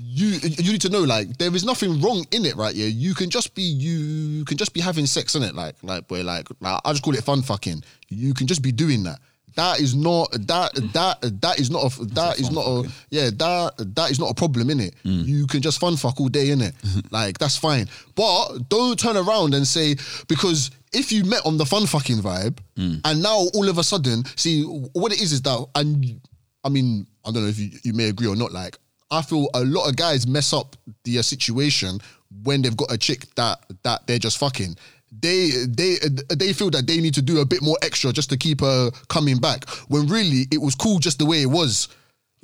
you you need to know like there is nothing wrong in it right yeah you can just be you can just be having sex in it like like where like, like i just call it fun fucking you can just be doing that that is not that that that is not a that is not a yeah that that is not a problem in it you can just fun fuck all day in it like that's fine. But don't turn around and say because if you met on the fun fucking vibe and now all of a sudden see what it is is that and I mean, I don't know if you, you may agree or not. Like, I feel a lot of guys mess up the uh, situation when they've got a chick that that they're just fucking. They they they feel that they need to do a bit more extra just to keep her coming back. When really it was cool just the way it was.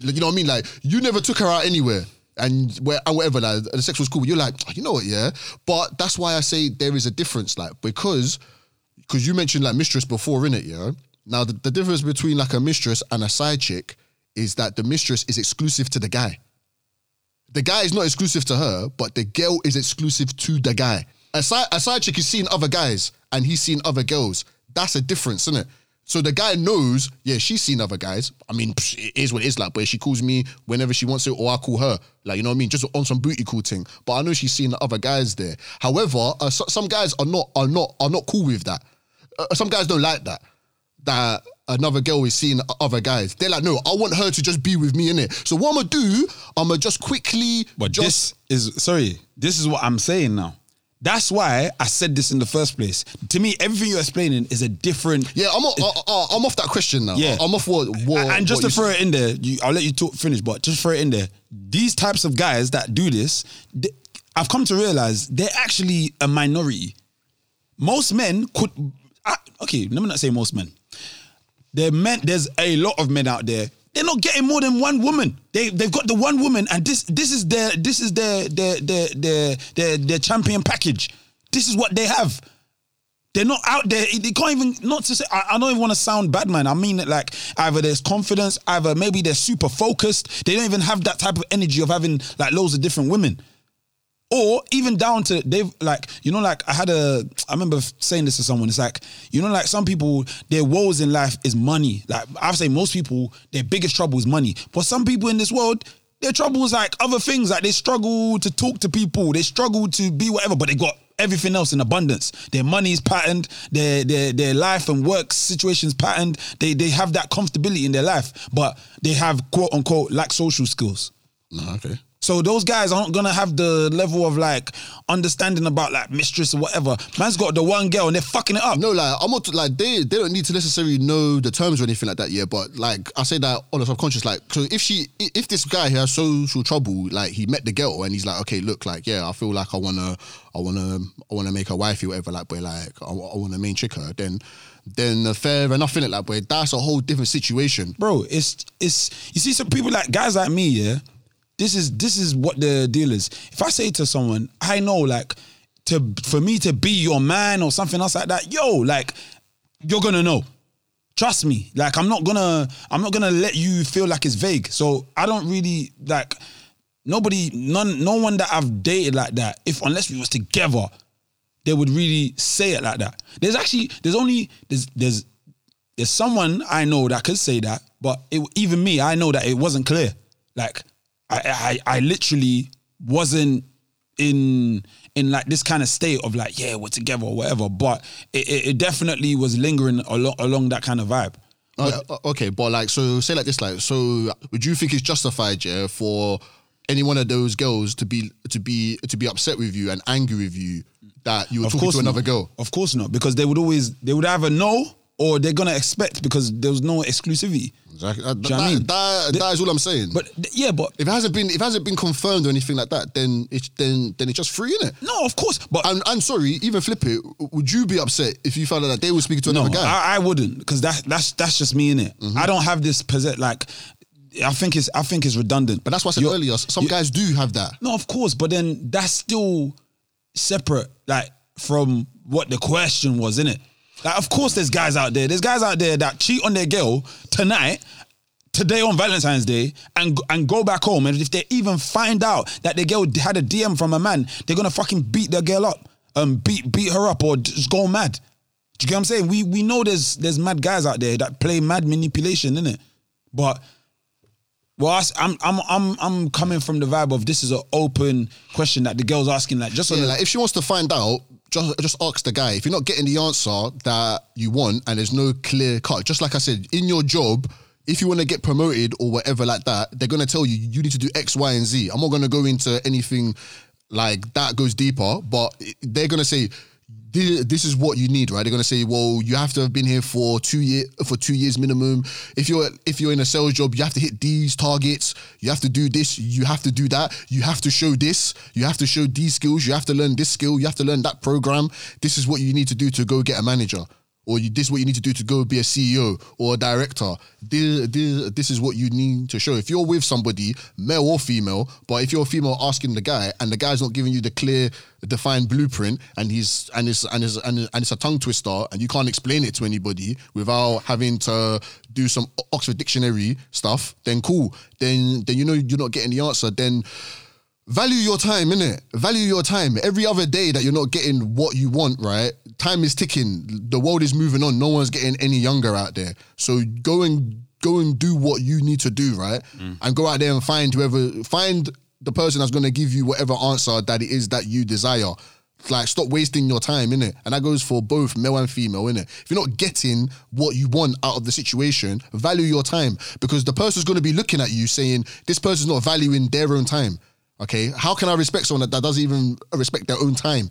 Like, you know what I mean? Like you never took her out anywhere. and where and whatever, like the sex was cool. You're like, "Oh, you know what, yeah. But that's why I say there is a difference, like because because you mentioned like mistress before, in it, yeah. Now the, the difference between like a mistress and a side chick is that the mistress is exclusive to the guy. The guy is not exclusive to her, but the girl is exclusive to the guy. A side, a side chick is seeing other guys and he's seen other girls. That's a difference, isn't it? So the guy knows, yeah, she's seen other guys. I mean, psh, it is what it is like, but she calls me whenever she wants to, or I call her. Like, you know what I mean? Just on some booty call thing. But I know she's seen the other guys there. However, uh, so, some guys are not are not are not cool with that. Uh, some guys don't like that. That another girl is seeing other guys. They're like, no, I want her to just be with me in it. So what I'm gonna do, I'm gonna just quickly But just this is sorry. This is what I'm saying now. That's why I said this in the first place. To me, everything you're explaining is a different. yeah, I'm off, uh, uh, I'm off that question now. Yeah. I'm off what, what and just what to throw it in there, you, I'll let you talk finish, but just throw it in there. These types of guys that do this, they, I've come to realize they're actually a minority. Most men could, I, okay, let me not say most men. There men, there's a lot of men out there. They're not getting more than one woman. They they've got the one woman, and this this is their this is their their their their their, their champion package. This is what they have. They're not out there. They can't even not to say. I, I don't even want to sound bad, man. I mean it like either there's confidence, either maybe they're super focused. They don't even have that type of energy of having like loads of different women, or even down to they've like you know like I had a I remember saying this to someone. It's like you know like some people their woes in life is money. Like I would say most people their biggest trouble is money, but some people in this world. Their trouble is like other things, like they struggle to talk to people, they struggle to be whatever, but they got everything else in abundance. Their money is patterned, their their their life and work situations patterned. They they have that comfortability in their life, but they have quote unquote lack social skills. Okay. So those guys aren't gonna have the level of like understanding about like mistress or whatever. Man's got the one girl and they're fucking it up. No, like I'm not like they they don't need to necessarily know the terms or anything like that. Yeah, but like I say that on a subconscious. Like, so if she if this guy who has social trouble, like he met the girl and he's like, okay, look, like yeah, I feel like I wanna I wanna I wanna make her wifey, or whatever. Like, but like I, I wanna main chick her. Then then fair enough in it. Like, but that's a whole different situation. bro. It's it's you see some people like guys like me, yeah. This is this is what the deal is. If I say to someone, I know like to for me to be your man or something else like that, yo, like you're gonna know. Trust me. Like I'm not gonna I'm not gonna let you feel like it's vague. So I don't really like nobody none no one that I've dated like that. If unless we was together, they would really say it like that. There's actually there's only there's there's there's someone I know that could say that, but it, even me, I know that it wasn't clear. Like I, I, I literally wasn't in in like this kind of state of like, yeah, we're together or whatever. But it, it, it definitely was lingering along along that kind of vibe. Uh, uh, okay, but like, so say like this, like, so would you think it's justified, yeah, for any one of those girls to be to be to be upset with you and angry with you that you were talking to another not. girl? Of course not, because they would always they would either know or they're gonna expect because there was no exclusivity. Exactly. Do you know that, I mean? that, that is all I'm saying. But yeah, but if it hasn't been if it hasn't been confirmed or anything like that, then it's then then it's just free, innit? no, of course. But And I'm sorry, even flip it. Would you be upset if you found out that they were speaking to no, another guy? I, I wouldn't because that that's that's just me in it. Mm-hmm. I don't have this possess like. I think it's I think it's redundant. but that's what I said You're- earlier. Some guys do have that. No, of course, but then that's still separate, like from what the question was, innit? Like, of course, there's guys out there. There's guys out there that cheat on their girl tonight, today on Valentine's Day, and and go back home. And if they even find out that their girl had a DM from a man, they're gonna fucking beat their girl up, um, beat beat her up, or just go mad. Do you get what I'm saying? We we know there's there's mad guys out there that play mad manipulation, innit? But well, I'm I'm I'm I'm coming from the vibe of this is an open question that the girl's asking, like just on Yeah, the, like if she wants to find out, just just ask the guy. If you're not getting the answer that you want and there's no clear cut, just like I said, in your job, if you want to get promoted or whatever like that, they're gonna tell you you need to do X, Y, and Z. I'm not gonna go into anything like that goes deeper, but they're gonna say. "Thi- This is what you need, right? They're gonna say, "Well, you have to have been here for two year for two years minimum. If you're if you're in a sales job, you have to hit these targets. You have to do this. You have to do that. You have to show this. You have to show these skills. You have to learn this skill. You have to learn that program. This is what you need to do to go get a manager or you, this is what you need to do to go be a CEO or a director. This, this, this is what you need to show. If you're with somebody, male or female, but if you're a female asking the guy and the guy's not giving you the clear, defined blueprint, and he's and it's and it's and, it's a tongue twister, and you can't explain it to anybody without having to do some Oxford Dictionary stuff, then cool. Then then you know you're not getting the answer. Then value your time, innit? Value your time. Every other day that you're not getting what you want, right? Time is ticking. The world is moving on. No one's getting any younger out there. So go and go and do what you need to do, right? Mm. And go out there and find whoever find the person that's gonna give you whatever answer that it is that you desire. Like stop wasting your time, innit? And that goes for both male and female, innit? If you're not getting what you want out of the situation, value your time. Because the person's gonna be looking at you saying, this person's not valuing their own time. Okay, how can I respect someone that, doesn't even respect their own time?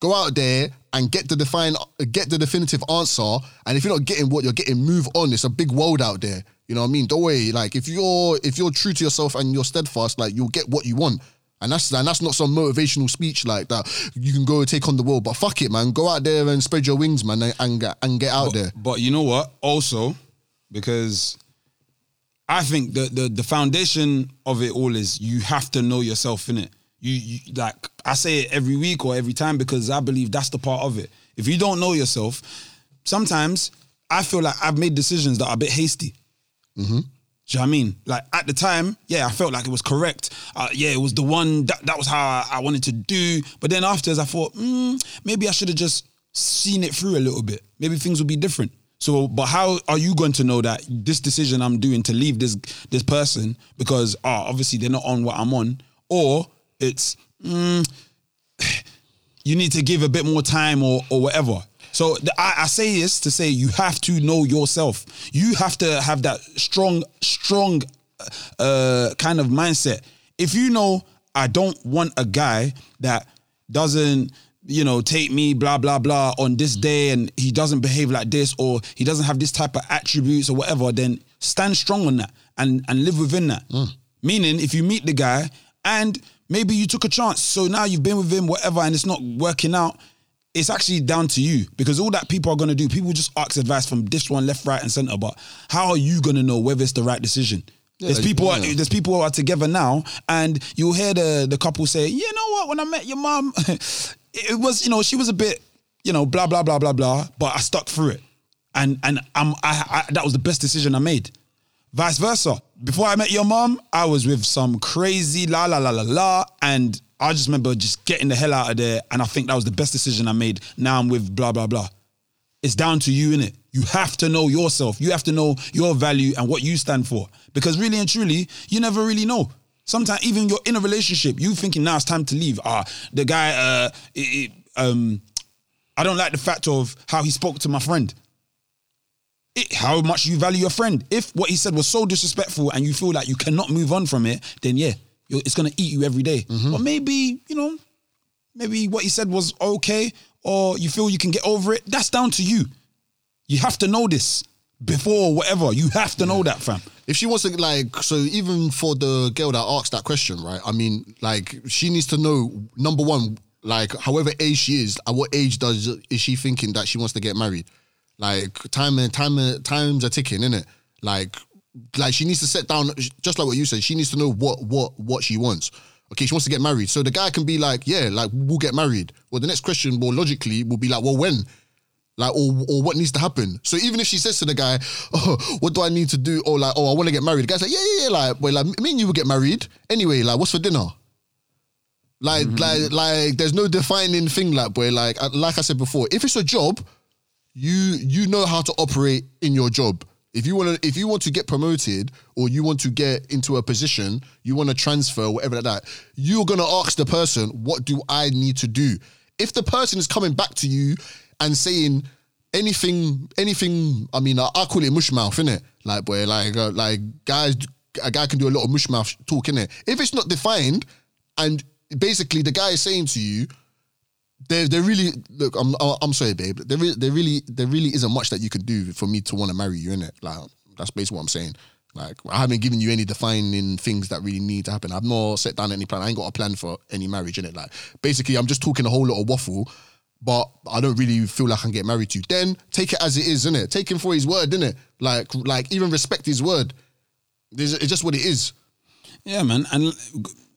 Go out there and get the define, get the definitive answer. And if you're not getting what you're getting, move on. It's a big world out there. You know what I mean? Don't worry. Like if you're if you're true to yourself and you're steadfast, like you'll get what you want. And that's and that's not some motivational speech like that. You can go and take on the world, but fuck it, man. Go out there and spread your wings, man, and and and get out there. But you know what? Also, because I think the the the foundation of it all is you have to know yourself in it. You, you like I say it every week or every time because I believe that's the part of it. If you don't know yourself, sometimes I feel like I've made decisions that are a bit hasty. Do you know what I mean? Like at the time, yeah, I felt like it was correct. Uh, yeah, it was the one that that was how I, I wanted to do. But then afterwards, I thought mm, maybe I should have just seen it through a little bit. Maybe things would be different. So, but how are you going to know that this decision I'm doing to leave this this person because ah, obviously they're not on what I'm on, or it's mm, you need to give a bit more time or or whatever. So the, I, I say this to say you have to know yourself. You have to have that strong, strong uh, kind of mindset. If you know I don't want a guy that doesn't, you know, take me blah blah blah on this day and he doesn't behave like this or he doesn't have this type of attributes or whatever, then stand strong on that and and live within that. Mm. Meaning, if you meet the guy and maybe you took a chance, so now you've been with him, whatever, and it's not working out. It's actually down to you because all that people are gonna do, people just ask advice from this one, left, right, and center. But how are you gonna know whether it's the right decision? there's people, yeah. there's people who are together now, and you'll hear the the couple say, "You know what? When I met your mom, it was, you know, she was a bit, you know, blah blah blah blah blah, but I stuck through it, and and I'm, I, I that was the best decision I made. Vice versa. Before I met your mom, I was with some crazy la la la la la, and I just remember just getting the hell out of there, and I think that was the best decision I made. Now I'm with blah blah blah. It's down to you, innit? You have to know yourself. You have to know your value and what you stand for. Because really and truly, you never really know. Sometimes even you're in a relationship, you thinking now it's time to leave. Ah, the guy, uh, it- it, um, I don't like the fact of how he spoke to my friend. It, how much you value your friend. If what he said was so disrespectful and you feel like you cannot move on from it, then yeah, it's gonna eat you every day. But maybe you know, maybe what he said was okay, or you feel you can get over it. That's down to you. You have to know this before whatever. You have to know that, fam. if she wants to like so even for the girl that asked that question right i mean like she needs to know number one like however age she is at what age does is she thinking that she wants to get married like time and time times are ticking innit? like like she needs to set down just like what you said she needs to know what what what she wants okay she wants to get married so the guy can be like yeah like we'll get married well the next question more logically will be like well when like or or what needs to happen. So even if she says to the guy, "Oh, what do I need to do?" or like, "Oh, I want to get married," the guy's like, "Yeah, yeah, yeah." Like, well, like me and you will get married anyway. Like, what's for dinner? Like, like, like, there's no defining thing. Like, boy, like, uh, like I said before, if it's a job, you you know how to operate in your job. If you want to, if you want to get promoted or you want to get into a position, you want to transfer, whatever like that, you're gonna ask the person, "What do I need to do?" If the person is coming back to you and saying anything, anything, I mean, I, I call it mush mouth, innit? Like, boy, like, uh, like guys, a guy can do a lot of mush mouth talk, innit? If it's not defined, and basically the guy is saying to you, there, there really look. I'm, I'm sorry, babe. There, re- there really, there really isn't much that you can do for me to want to marry you, innit? Like, that's basically what I'm saying. Like, I haven't given you any defining things that really need to happen. I've not set down any plan. I ain't got a plan for any marriage, innit? Like, basically, I'm just talking a whole lot of waffle. But I don't really feel like I can get married to. Then take it as it is, innit? Take him for his word, innit? Like, like even respect his word. It's it's just what it is. Yeah, man, and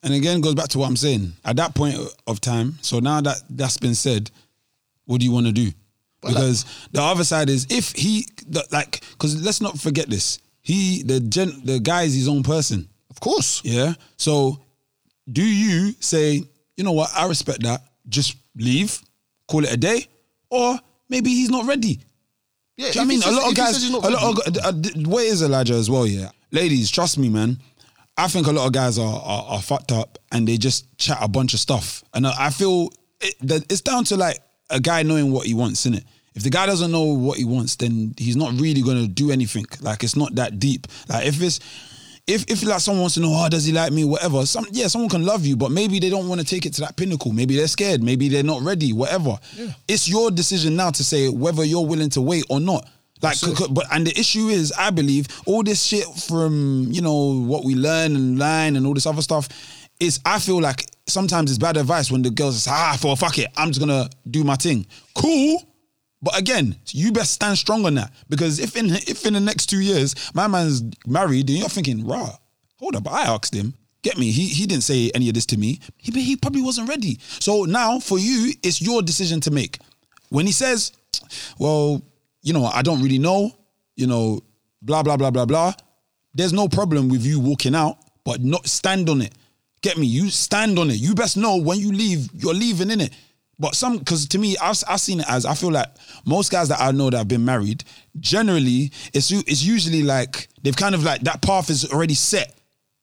and again goes back to what I'm saying. At that point of time, so now that that's been said, what do you want to do? Because the other side is if he the, like, because let's not forget this. He the gen the guy is his own person. Of course. Yeah. So do you say, you know what, I respect that. Just leave, call it a day, or maybe he's not ready. Yeah. I mean? if A lot of guys, says a lot of uh, what is Elijah as well? Yeah, ladies, trust me, man. I think a lot of guys are, are are fucked up and they just chat a bunch of stuff, and I feel it, it's down to like a guy knowing what he wants, innit? If the guy doesn't know what he wants, then he's not really gonna do anything. Like it's not that deep. Like if it's if if like someone wants to know, oh, does he like me, whatever. Some yeah, someone can love you, but maybe they don't want to take it to that pinnacle. Maybe they're scared. Maybe they're not ready. Whatever. It's your decision now to say whether you're willing to wait or not. Like, c- c- but and the issue is, I believe all this shit from you know what we learn and line and all this other stuff is. I feel like sometimes it's bad advice when the girls say, ah, for fuck it, I'm just gonna do my thing. Cool. But again, you best stand strong on that because if in if in the next two years my man's married, and you're thinking, rah, hold up, I asked him, get me, he he didn't say any of this to me. He he probably wasn't ready. So now for you, it's your decision to make. When he says, well, you know, I don't really know, you know, blah blah blah blah blah. There's no problem with you walking out, but not stand on it. Get me? You stand on it. You best know when you leave, you're leaving in it. But some, because to me, I've, I've seen it as I feel like most guys that I know that have been married, generally, it's it's usually like they've kind of like that path is already set.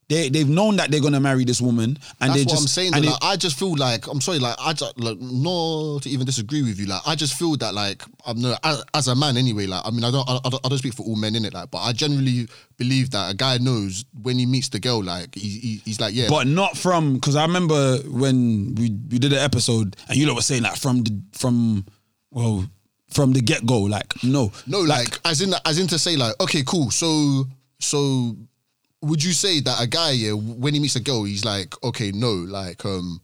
They they've known that they're gonna marry this woman, and That's they what just I'm saying. and though, like, I just feel like I'm sorry. Like I just like not to even disagree with you. Like I just feel that like I'm no as, as a man anyway. Like I mean I don't I, I don't speak for all men in it. Like but I generally believe that a guy knows when he meets the girl. Like he, he he's like yeah. but not from because I remember when we we did an episode and you lot were saying like from the from well from the get go like no No, like, as in as in to say like, okay, cool. So so would you say that a guy, yeah, when he meets a girl, he's like, okay, no, like um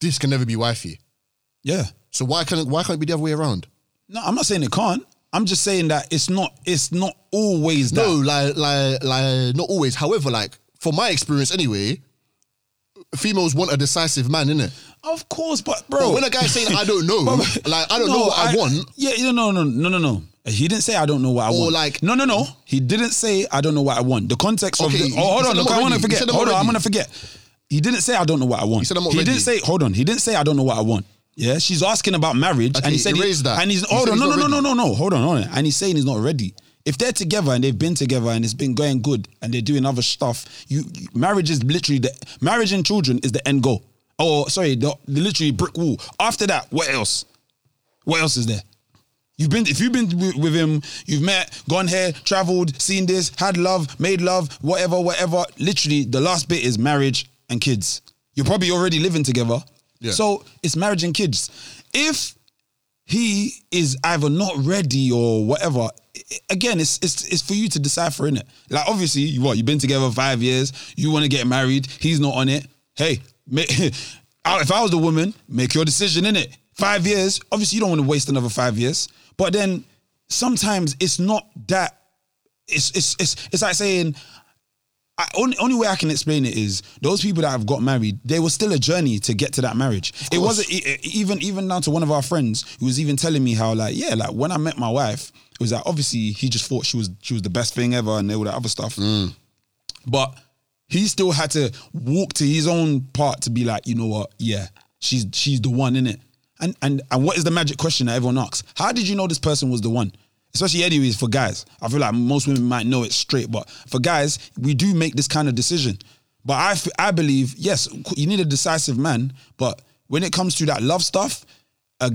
this can never be wifey. yeah So why can't it why can't it be the other way around? no I'm not saying it can't I'm just saying that it's not it's not always that No, like like like not always. However, like from my experience anyway, females want a decisive man, innit? of course but bro But when a guy's saying I don't know, like I don't know what I, want, Yeah, yeah, no, no, no, no, no. He didn't say I don't know what I Or want. like- no, no, no. He didn't say I don't know what I want. The context of the, oh, hold on, look, I'm I want to. He forget. Hold on, I'm gonna forget. He didn't say I don't know what I want. He said I'm He ready. didn't say hold on. He didn't say I don't know what I want. Yeah, she's asking about marriage, Okay, and he said erase that. And he's He hold on, no, no, no, no, no, no. Hold on, hold on. And he's saying he's not ready. If they're together and they've been together and it's been going good and they're doing other stuff, you, you marriage is literally the marriage and children is the end goal. Oh, sorry, the, the literally brick wall. After that, what else? What else is there? You've been if you've been with, him, you've met, gone here, traveled, seen this, had love, made love, whatever, whatever. Literally, the last bit is marriage and kids. You're probably already living together. Yeah. So it's marriage and kids. If he is either not ready or whatever, again, it's it's it's for you to decipher in it. Like obviously, you what you've been together five years, you want to get married, he's not on it. Hey, ma- if I was the woman, make your decision in it. Five years, obviously, you don't want to waste another five years. But then sometimes it's not that. It's it's it's it's like saying. I, only, only way I can explain it is those people that have got married, there was still a journey to get to that marriage. It wasn't even even down to one of our friends who was even telling me how like yeah like when I met my wife, it was like obviously he just thought she was she was the best thing ever and all that other stuff. Mm. But he still had to walk to his own part to be like, you know what? Yeah, she's she's the one in it. And and and what is the magic question that everyone asks? How did you know this person was the one? Especially anyways for guys. I feel like most women might know it straight, but for guys, we do make this kind of decision. But I f- I believe yes, you need a decisive man. But when it comes to that love stuff, uh,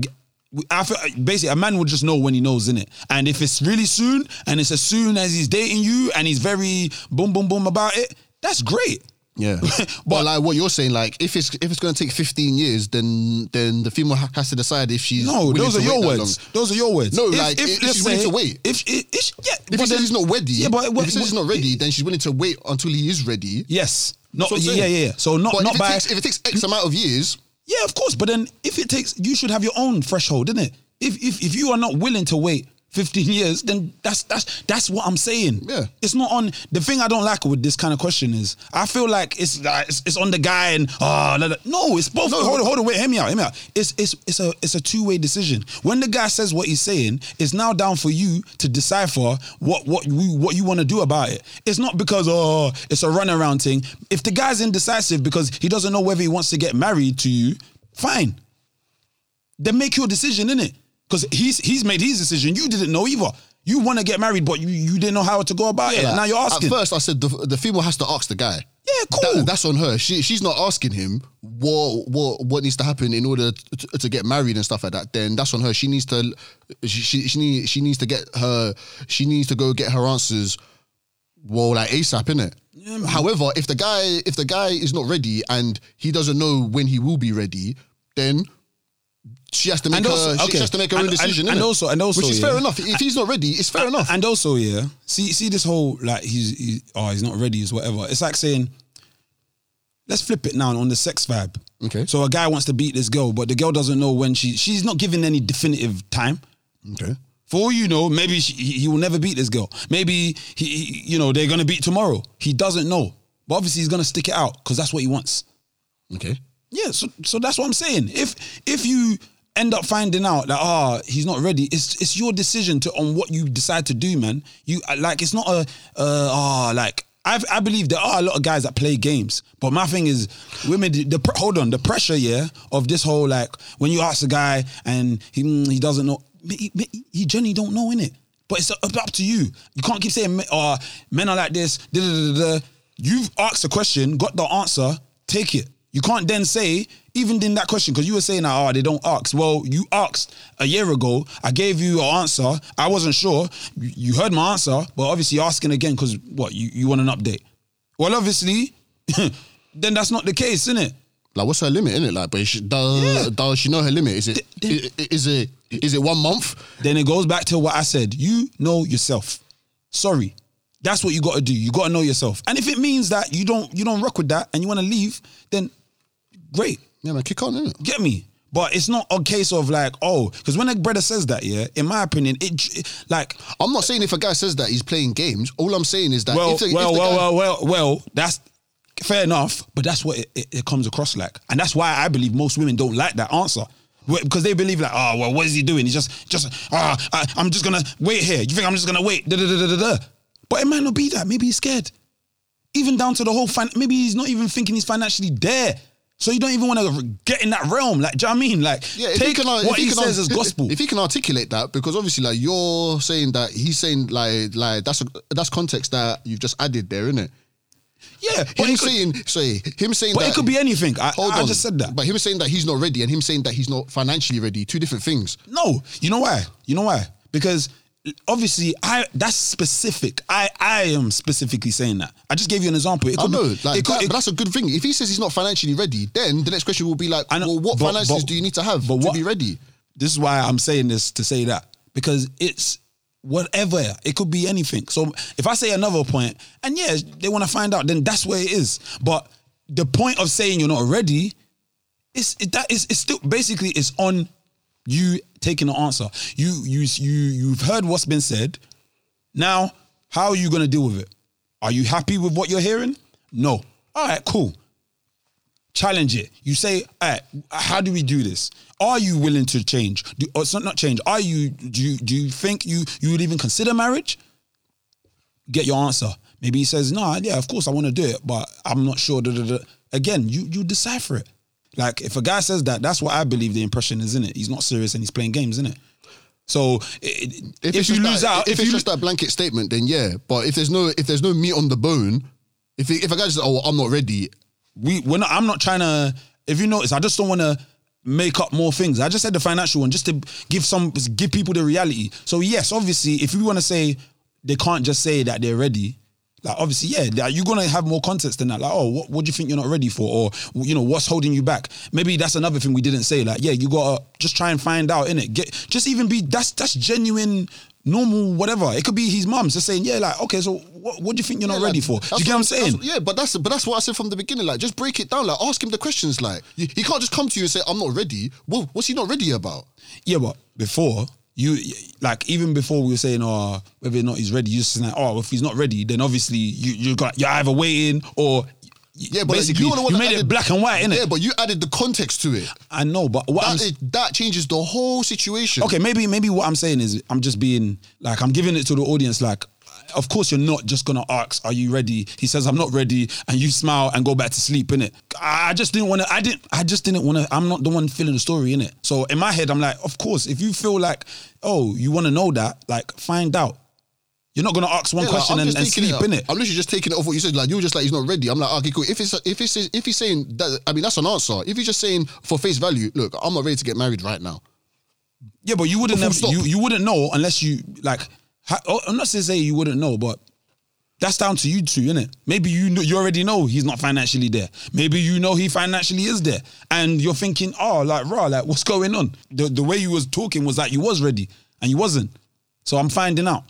I feel, basically a man will just know when he knows in it. And if it's really soon, and it's as soon as he's dating you, and he's very boom boom boom about it, that's great. Yeah, but like what you're saying, like if it's if it's going to take 15 years, then then the female has to decide if she's No, those are your words. Those are your words. No, like, if let's she's willing say- to wait. If, if, if yeah, If but he says he's not ready, yeah, but if he says he's not ready, then she's willing to wait until he is ready. Yes, not what yeah, yeah, yeah. So not but not if it by takes if it takes X amount of years, Yeah, of course. But then if it takes, you should have your own threshold, isn't it? If if if you are not willing to wait 15 years, then that's that's that's what I'm saying. Yeah. It's not on the thing I don't like with this kind of question is I feel like it's like it's, it's on the guy and oh no, no, no it's both. hold on, hold on, wait, hear me out, hear me out. It's it's it's a it's a two way decision. When the guy says what he's saying, it's now down for you to decipher what what you what you want to do about it. It's not because oh it's a runaround thing. If the guy's indecisive because he doesn't know whether he wants to get married to you, fine. Then make your decision, innit? Because he's he's made his decision. You didn't know either. You want to get married, but you, you didn't know how to go about it. Like, now you're asking. At first, I said the, the female has to ask the guy. Yeah, cool. That- that's on her. She she's not asking him what what what needs to happen in order to, to get married and stuff like that. Then that's on her. She needs to she she, she, she needs to get her she needs to go get her answers. Well, like ASAP, innit? However, if the guy if the guy is not ready and he doesn't know when he will be ready, then she has to make And her also- she okay. has to make her And- own decision. and- and also- and also, which is yeah. fair enough. If he's not ready, it's fair enough. And also, yeah, see, see this whole like he's, he, oh he's not ready, is whatever. It's like saying, let's flip it now on the sex vibe. Okay. So a guy wants to beat this girl, but the girl doesn't know when she she's not giving any definitive time. okay. For all you know, maybe she, he he will never beat this girl. Maybe he, he- you know, they're gonna beat tomorrow. He doesn't know, but obviously he's gonna stick it out because that's what he wants. Okay. Yeah, so so that's what I'm saying. If if you end up finding out that ah he's not ready, it's it's your decision to on what you decide to do, man. You like it's not a uh ah like. I, I believe there are a lot of guys that play games, but my thing is, women. The, the hold on, the pressure, yeah, of this whole like when you ask a guy and he mm, he doesn't know, he, he, genuinely don't know in it. But it's up to you. You can't keep saying, "Oh, men are like this." Da, da, da, da. You've asked a question, got the answer, take it. You can't then say, even in that question, because you were saying that, oh, they don't ask. Well, you asked a year ago. I gave you an answer. I wasn't sure. You heard my answer, but obviously you're asking again because what? You, you want an update? Well, obviously, then that's not the case, isn't it? Like, what's her limit, innit? Like, but she, does Yeah. does she know her limit? Is it Th- i- i- is it is it one month? Then it goes back to what I said. You know yourself. Sorry. That's what you got to do. You got to know yourself. And if it means that you don't you don't rock with that and you want to leave, then great. Yeah, man, kick on, innit? Get me? But it's not a case of like, oh, because when a brother says that, yeah, in my opinion, it, it like, I'm not saying if a guy says that he's playing games. All I'm saying is that well, if the, well, if well, guy, well, well, well, that's fair enough, but that's what it, it, it comes across like, and that's why I believe most women don't like that answer. Because they believe like, oh well, what is he doing? He's just, just, ah, I, I'm just gonna wait here. You think I'm just gonna wait? Da, da, da, da, da. But it might not be that. Maybe he's scared. Even down to the whole fin- maybe he's not even thinking he's financially there. So you don't even want to get in that realm. Like, do you know what I mean? Like, yeah, take he can, what if he, says as gospel. If he can articulate that, because obviously, like you're saying that he's saying like like that's a, that's context that you've just added there, isn't it? yeah, but Him could, saying, sorry, him saying but that it could be anything. I, Hold I on, just said that. But him saying that he's not ready and him saying that he's not financially ready, two different things. No, you know why? You know why? Because obviously, I that's specific. I I am specifically saying that. I just gave you an example. It I know, like it could- that, it- but that's a good thing. If he says he's not financially ready, then the next question will be like, know, well, what but- finances but- do you need to have but to what- be ready? This is why I'm saying this to say that because it's whatever. It could be anything. So if I say another point, and yeah, they want to find out, then that's where it is. But the point of saying you're not ready is it, that is it's still basically it's on you taking the answer. You you you you've heard what's been said. Now, how are you gonna deal with it? Are you happy with what you're hearing? No. All right, cool challenge it. You say, all right, how do we do this? Are you willing to change? Do, or it's not, not change. Are you do you do you think you you would even consider marriage? Get your answer. Maybe he says, no, yeah, of course I want to do it, but I'm not sure. Da, da, da. Again, you you decipher it. Like if a guy says that, that's what I believe the impression is in it. He's not serious and he's playing games, in it. So it, if, it's you lose that, out, if, if, it's you just that blanket statement, then yeah. But if there's no if there's no meat on the bone, if if a guy says, "Oh, I'm not ready," we we're not, I'm not trying to. If you notice, I just don't want to make up more things. I just said the financial one just to give some give people the reality. So yes, obviously, if we want to say they can't just say that they're ready, Like obviously, yeah, like, you're gonna have more context than that. Like, oh, what, what do you think you're not ready for, or you know, what's holding you back? Maybe that's another thing we didn't say. Like, yeah, you gotta just try and find out in it. Get just even be that's that's genuine. Normal, whatever. It could be his mum's just saying, yeah, like, okay, so what, what do you think you're not Yeah, ready like, for? Do you get what I'm saying? Yeah, but that's but that's what I said from the beginning. Like, just break it down. Like, ask him the questions. Like, he, he can't just come to you and say, "I'm not ready." Well, what's he not ready about? Yeah, but before you like even before we were saying, oh, whether or not he's ready, you just saying, oh, if he's not ready, then obviously you you got you're either waiting or Yeah, but basically you're the one you that made it black and white, innit? Yeah, but you added the context to it. I know, but what That, that changes the whole situation. okay, maybe maybe what I'm saying is I'm just being like I'm giving it to the audience like. Of course, you're not just gonna ask, "Are you ready?" He says, "I'm not ready," and you smile and go back to sleep. In it, I just didn't want to. I didn't. I just didn't want to. I'm not the one feeling the story in it. So in my head, I'm like, of course, if you feel like, oh, you want to know that, like, find out. You're not gonna ask one Yeah, like, question I'm and, just and taking sleep in it. I'm literally just taking it off what you said. Like you were just like he's not ready. I'm like okay, cool. If it's if it's if he's saying that, I mean that's an answer. If he's just saying for face value, look, I'm not ready to get married right now. Yeah, but you wouldn't Full stop. you you wouldn't know unless you like. ha- oh, I'm not to say you wouldn't know, but that's down to you two, innit? Maybe you know, you already know he's not financially there. Maybe you know he financially is there, and you're thinking, oh, like raw, like what's going on? The the way you was talking was like you was ready and you wasn't. So I'm finding out.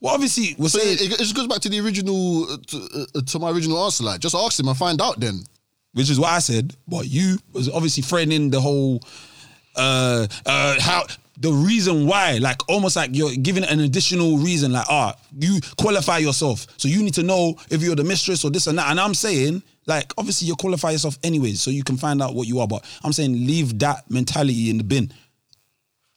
Well, obviously we're So saying, it, it just goes back to the original uh, to, uh, to my original answer. Like just ask him and find out then. which is what I said, but you was obviously in the whole uh uh how the reason why, like almost like you're giving an additional reason, like ah, you qualify yourself. So you need to know if you're the mistress or this and that. And I'm saying, like, obviously you qualify yourself anyways, so you can find out what you are. But I'm saying leave that mentality in the bin.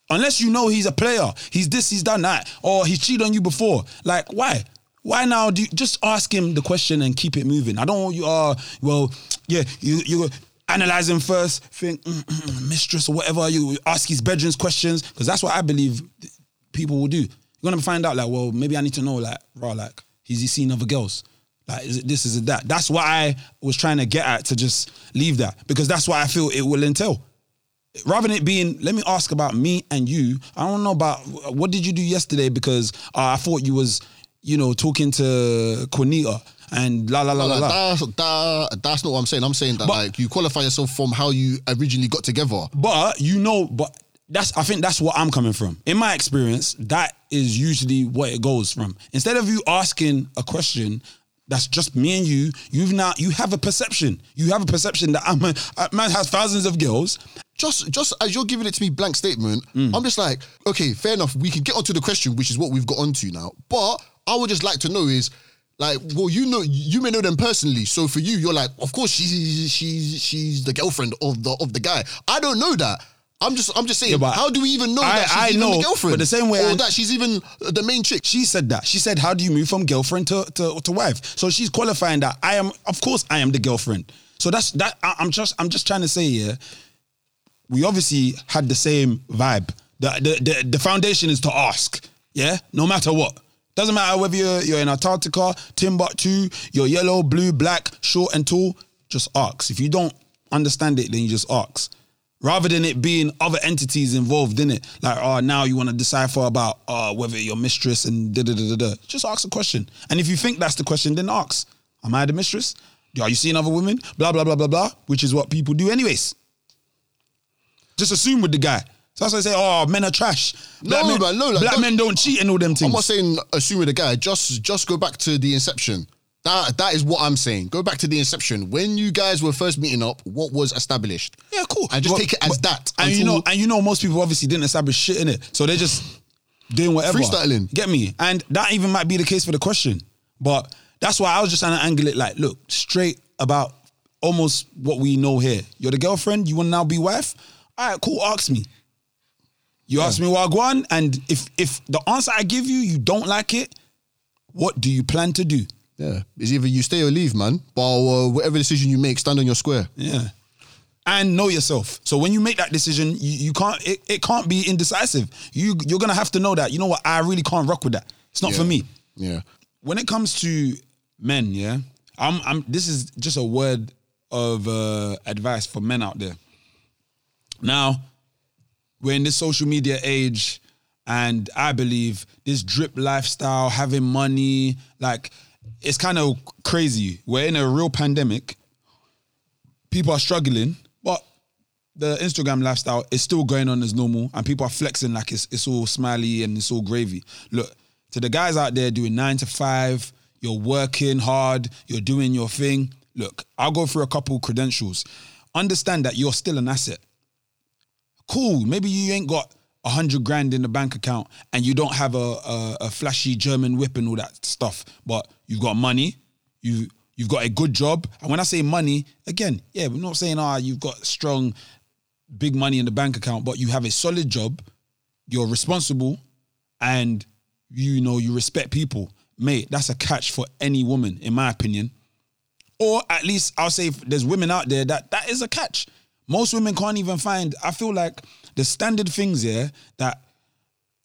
Unless you know he's a player, he's this, he's done that, or he's cheated on you before. Like, why? Why now? Do you just ask him the question and keep it moving? I don't want you. Uh, well, yeah, you you analyze him first, think mm, mm, mm, mistress or whatever. You ask his bedrooms questions because that's what I believe people will do. You're gonna find out like, well, maybe I need to know like, raw, like, has he seen other girls? Like, is it this? Is it that? That's what I was trying to get at to just leave that because that's what I feel it will entail rather than it being, let me ask about me and you. I don't know about what did you do yesterday because uh, I thought you was, you know, talking to Quinita and la la la la la. that's that, that's not what I'm saying. I'm saying that But- like you qualify yourself from how you originally got together. But you know, but that's I think that's what I'm coming from. In my experience, that is usually what it goes from. Instead of you asking a question that's just me and you, you've now you have a perception. You have a perception that I'm a, a man has thousands of girls. Just just as you're giving it to me blank statement, Mm. I'm just like, okay, fair enough. We can get onto the question, which is what we've got onto now. But I would just like to know is like, well, you know, you may know them personally. So for you, you're like, of course, she's she's she's the girlfriend of the of the guy. I don't know that. I'm just I'm just saying, Yeah, how do we even know I- that she's I even know, the girlfriend? but the same way or I- that she's even the main chick. She said that. She said, "How do you move from girlfriend to, to, to wife?" So she's qualifying that I am, of course, I am the girlfriend. So that's that. I, I'm just, I'm just trying to say here. We obviously had the same vibe. The, the the the foundation is to ask. Yeah, no matter what. Doesn't matter whether you're you're in Antarctica, Timbuktu, you're yellow, blue, black, short and tall. Just ask. If you don't understand it, then you just ask rather than it being other entities involved in it. Like, oh, now you want to decipher about uh, whether your mistress and da da da da da. Just ask a question. And if you think that's the question, then ask. Am I the mistress? Are you seeing other women? Blah blah blah blah blah. Which is what people do anyways. Just assume with the guy. So that's why I say, oh, men are trash. Black No, men, man, no, like, black don't- men don't cheat and all them things. I'm not saying assume with the guy. Just just go back to the inception. That that is what I'm saying. Go back to the inception. When you guys were first meeting up, what was established? Yeah, cool. And just But- take it as but- that. And you know, and you know, most people obviously didn't establish shit in it, so they're just doing whatever. Freestyling. Get me? And that even might be the case for the question, but that's why I was just trying to angle it like, look, straight about almost what we know here. You're the girlfriend. You want to now be wife? All right, cool. Ask me. You ask me what I want, and if if the answer I give you you don't like it, what do you plan to do? yeah, it's either you stay or leave, man. But uh, whatever decision you make, stand on your square. Yeah. And know yourself. So when you make that decision, you, you can't it, it can't be indecisive. You you're gonna have to know that, you know what, I really can't rock with that. It's not for me. Yeah. When it comes to men, yeah, I'm I'm this is just a word of uh, advice for men out there. Now, we're in this social media age, and I believe this drip lifestyle, having money, like it's kind of crazy. We're in a real pandemic. People are struggling, but the Instagram lifestyle is still going on as normal, and people are flexing like it's it's all smiley and it's all gravy. Look to the guys out there doing nine to five. You're working hard. You're doing your thing. Look, I'll go through a couple credentials. Understand that you're still an asset. Cool. Maybe you ain't got a hundred grand in the bank account and you don't have a, a, a flashy German whip and all that stuff, but you've got money. You you've got a good job. And when I say money, again, yeah, we're not saying ah you've got strong, big money in the bank account, but you have a solid job. You're responsible, and you know you respect people, mate. That's a catch for any woman, in my opinion. Or at least I'll say there's women out there that that is a catch. Most women can't even find. I feel like the standard things here that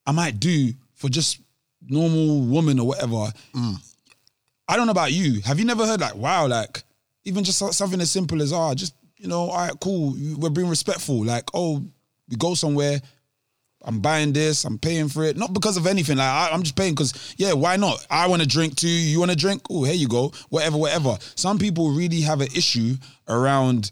I might do for just normal woman or whatever. I don't know about you. Have you never heard like, wow, like even just something as simple as, ah, just you know, all right, cool. We're being respectful. Like, oh, we go somewhere. I'm buying this. I'm paying for it. Not because of anything. Like I, I'm just paying because yeah, why not? I want to drink too. You want to drink? Oh, here you go. Whatever, whatever. Some people really have an issue around.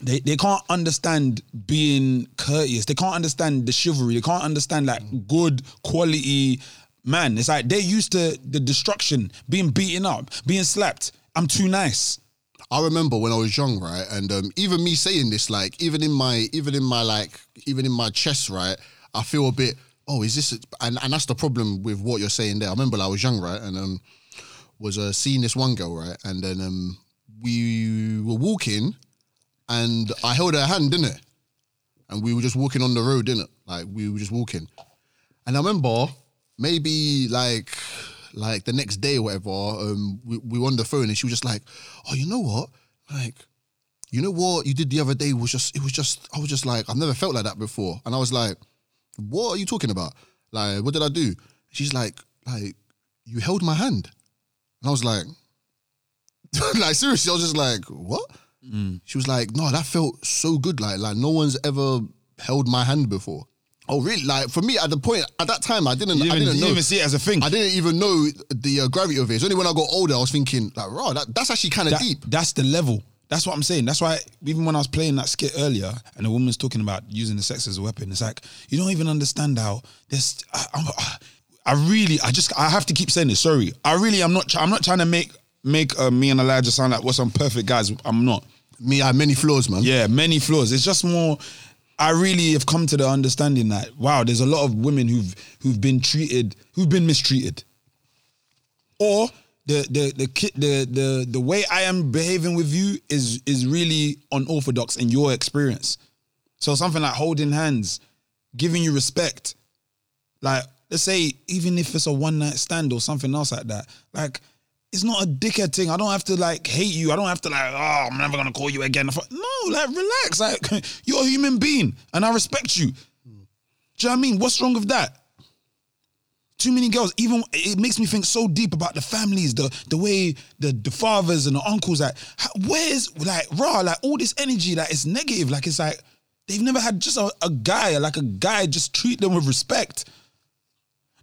They they can't understand being courteous. They can't understand the chivalry. They can't understand like good quality man. It's like they're used to the destruction, being beaten up, being slapped. I'm too nice. I remember when I was young, right, and um, even me saying this, like, even in my, even in my, like, even in my chest, right, I feel a bit. Oh, is this? And and that's the problem with what you're saying there. I remember I was young, right, and um, was uh, seeing this one girl, right, and then um, we were walking, and I held her hand, didn't it? And we were just walking on the road, didn't it? Like we were just walking, and I remember maybe like like the next day or whatever, um, we, we were on the phone and she was just like, "Oh, you know what? Like, you know what you did the other day was just it was just I was just like I've never felt like that before." And I was like, "What are you talking about? Like, what did I do?" She's like, "Like, you held my hand," and I was like, "Like seriously?" I was just like, "What?" She was like, "No, that felt so good. Like, like no one's ever held my hand before." Oh, really? Like for me, at the point at that time, I didn't. I didn't, you know. didn't even see it as a thing. I didn't even know the uh, gravity of it. It's only when I got older I was thinking, like, raw, that, that's actually kind of That- deep. That's the level. That's what I'm saying. That's why even when I was playing that skit earlier, and the woman's talking about using the sex as a weapon, it's like you don't even understand how this. I, I'm- I really, I just, I have to keep saying this. Sorry, I really, I'm not, I'm not trying to make make uh, me and Elijah sound like we're some perfect guys. I'm not. Me, I many flaws, man. Yeah, many flaws. It's just more. I really have come to the understanding that wow, there's a lot of women who've who've been treated, who've been mistreated, or the the the ki- the the the way I am behaving with you is is really unorthodox in your experience. So something like holding hands, giving you respect, like let's say even if it's a one night stand or something else like that, like it's not a dickhead thing. I don't have to like hate you. I don't have to like oh I'm never gonna call you again. No, like relax. Like you're a human being and I respect you. Do you know what I mean? What's wrong with that? Too many girls, even it makes me think so deep about the families, the the way the the fathers and the uncles. Like, where's like raw, like all this energy, like it's negative. Like it's like they've never had just a, a guy, like a guy, just treat them with respect.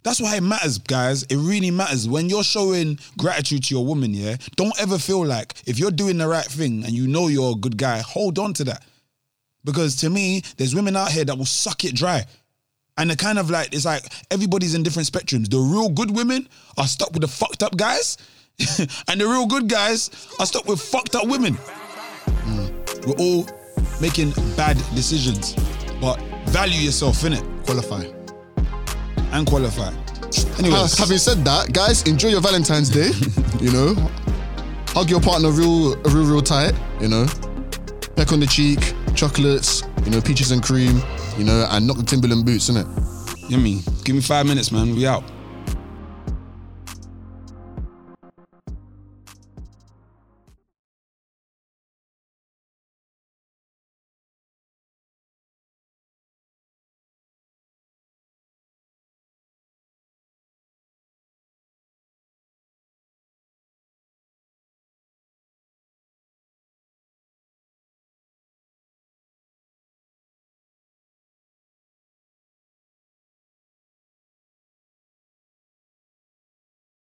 That's why it matters, guys. It really matters. When you're showing gratitude to your woman, yeah, don't ever feel like if you're doing the right thing and you know you're a good guy, hold on to that. Because to me, there's women out here that will suck it dry. And they're kind of like, it's like everybody's in different spectrums. The real good women are stuck with the fucked up guys, and the real good guys are stuck with fucked up women. Mm. We're all making bad decisions, but value yourself, innit? Qualify. And qualify. Anyways, ah, having said that, guys, enjoy your Valentine's Day. you know, hug your partner real, real, real tight. You know, peck on the cheek, chocolates. You know, peaches and cream. You know, and knock the Timberland boots, innit? you know me. Give me five minutes, man. We out.